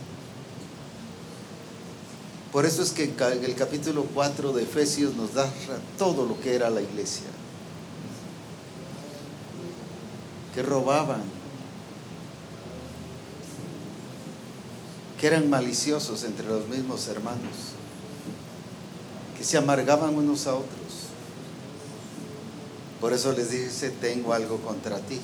Por eso es que en el capítulo 4 de Efesios nos da todo lo que era la iglesia. Que robaban, que eran maliciosos entre los mismos hermanos, que se amargaban unos a otros. Por eso les dice, tengo algo contra ti.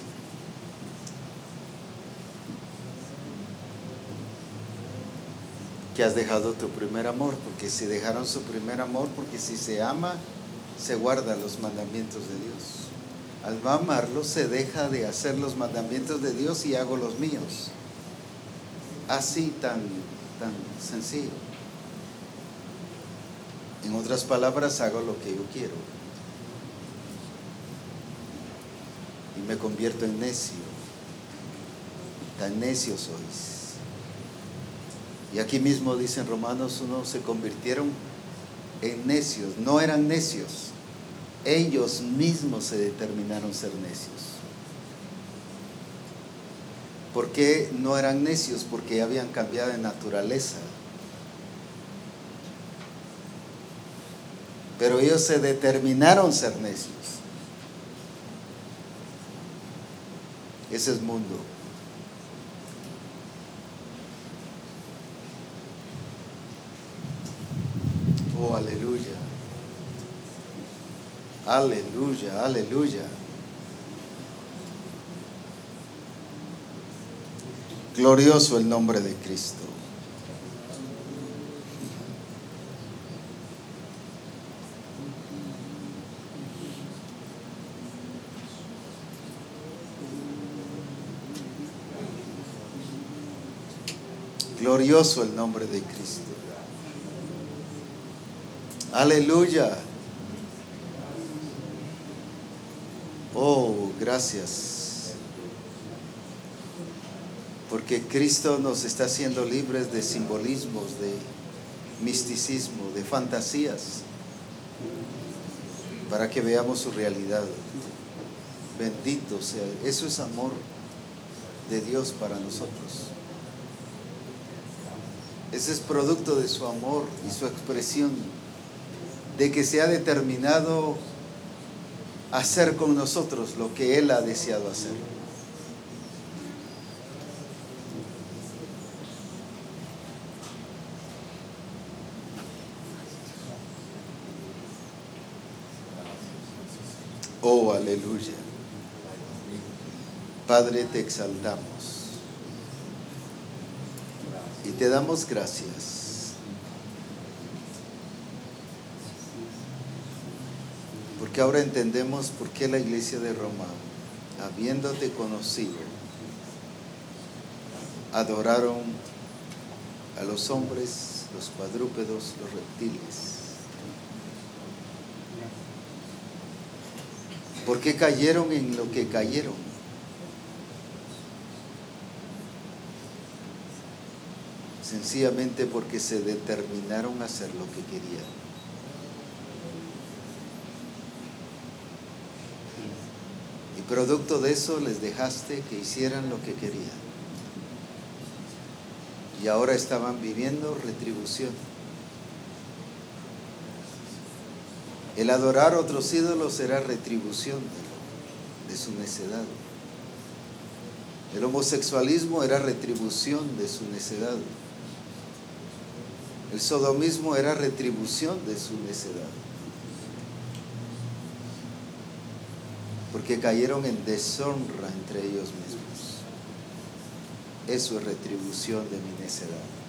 que has dejado tu primer amor, porque si dejaron su primer amor, porque si se ama, se guarda los mandamientos de Dios. Al amarlo, se deja de hacer los mandamientos de Dios y hago los míos. Así tan, tan sencillo. En otras palabras, hago lo que yo quiero. Y me convierto en necio. Tan necio sois. Y aquí mismo dicen Romanos 1, se convirtieron en necios, no eran necios, ellos mismos se determinaron ser necios. ¿Por qué no eran necios? Porque habían cambiado de naturaleza. Pero ellos se determinaron ser necios. Ese es mundo. Oh, aleluya. Aleluya, aleluya. Glorioso el nombre de Cristo. Glorioso el nombre de Cristo. Aleluya. Oh, gracias. Porque Cristo nos está haciendo libres de simbolismos, de misticismo, de fantasías, para que veamos su realidad. Bendito sea. Eso es amor de Dios para nosotros. Ese es producto de su amor y su expresión, de que se ha determinado hacer con nosotros lo que Él ha deseado hacer. Oh, aleluya. Padre, te exaltamos y te damos gracias. Porque ahora entendemos por qué la iglesia de Roma, habiéndote conocido, adoraron a los hombres, los cuadrúpedos, los reptiles. ¿Por qué cayeron en lo que cayeron? Sencillamente porque se determinaron a hacer lo que querían. Y producto de eso les dejaste que hicieran lo que querían. Y ahora estaban viviendo retribución. El adorar otros ídolos era retribución de, de su necedad. El homosexualismo era retribución de su necedad. El sodomismo era retribución de su necedad. Porque cayeron en deshonra entre ellos mismos. Eso es retribución de mi necedad.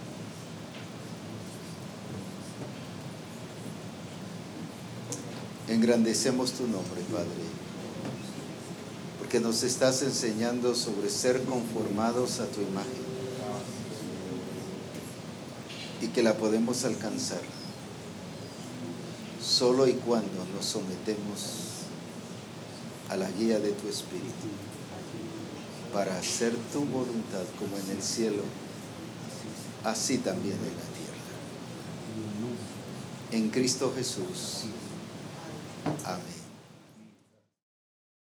Engrandecemos tu nombre, Padre, porque nos estás enseñando sobre ser conformados a tu imagen y que la podemos alcanzar solo y cuando nos sometemos a la guía de tu Espíritu para hacer tu voluntad como en el cielo, así también en la tierra. En Cristo Jesús. Amén.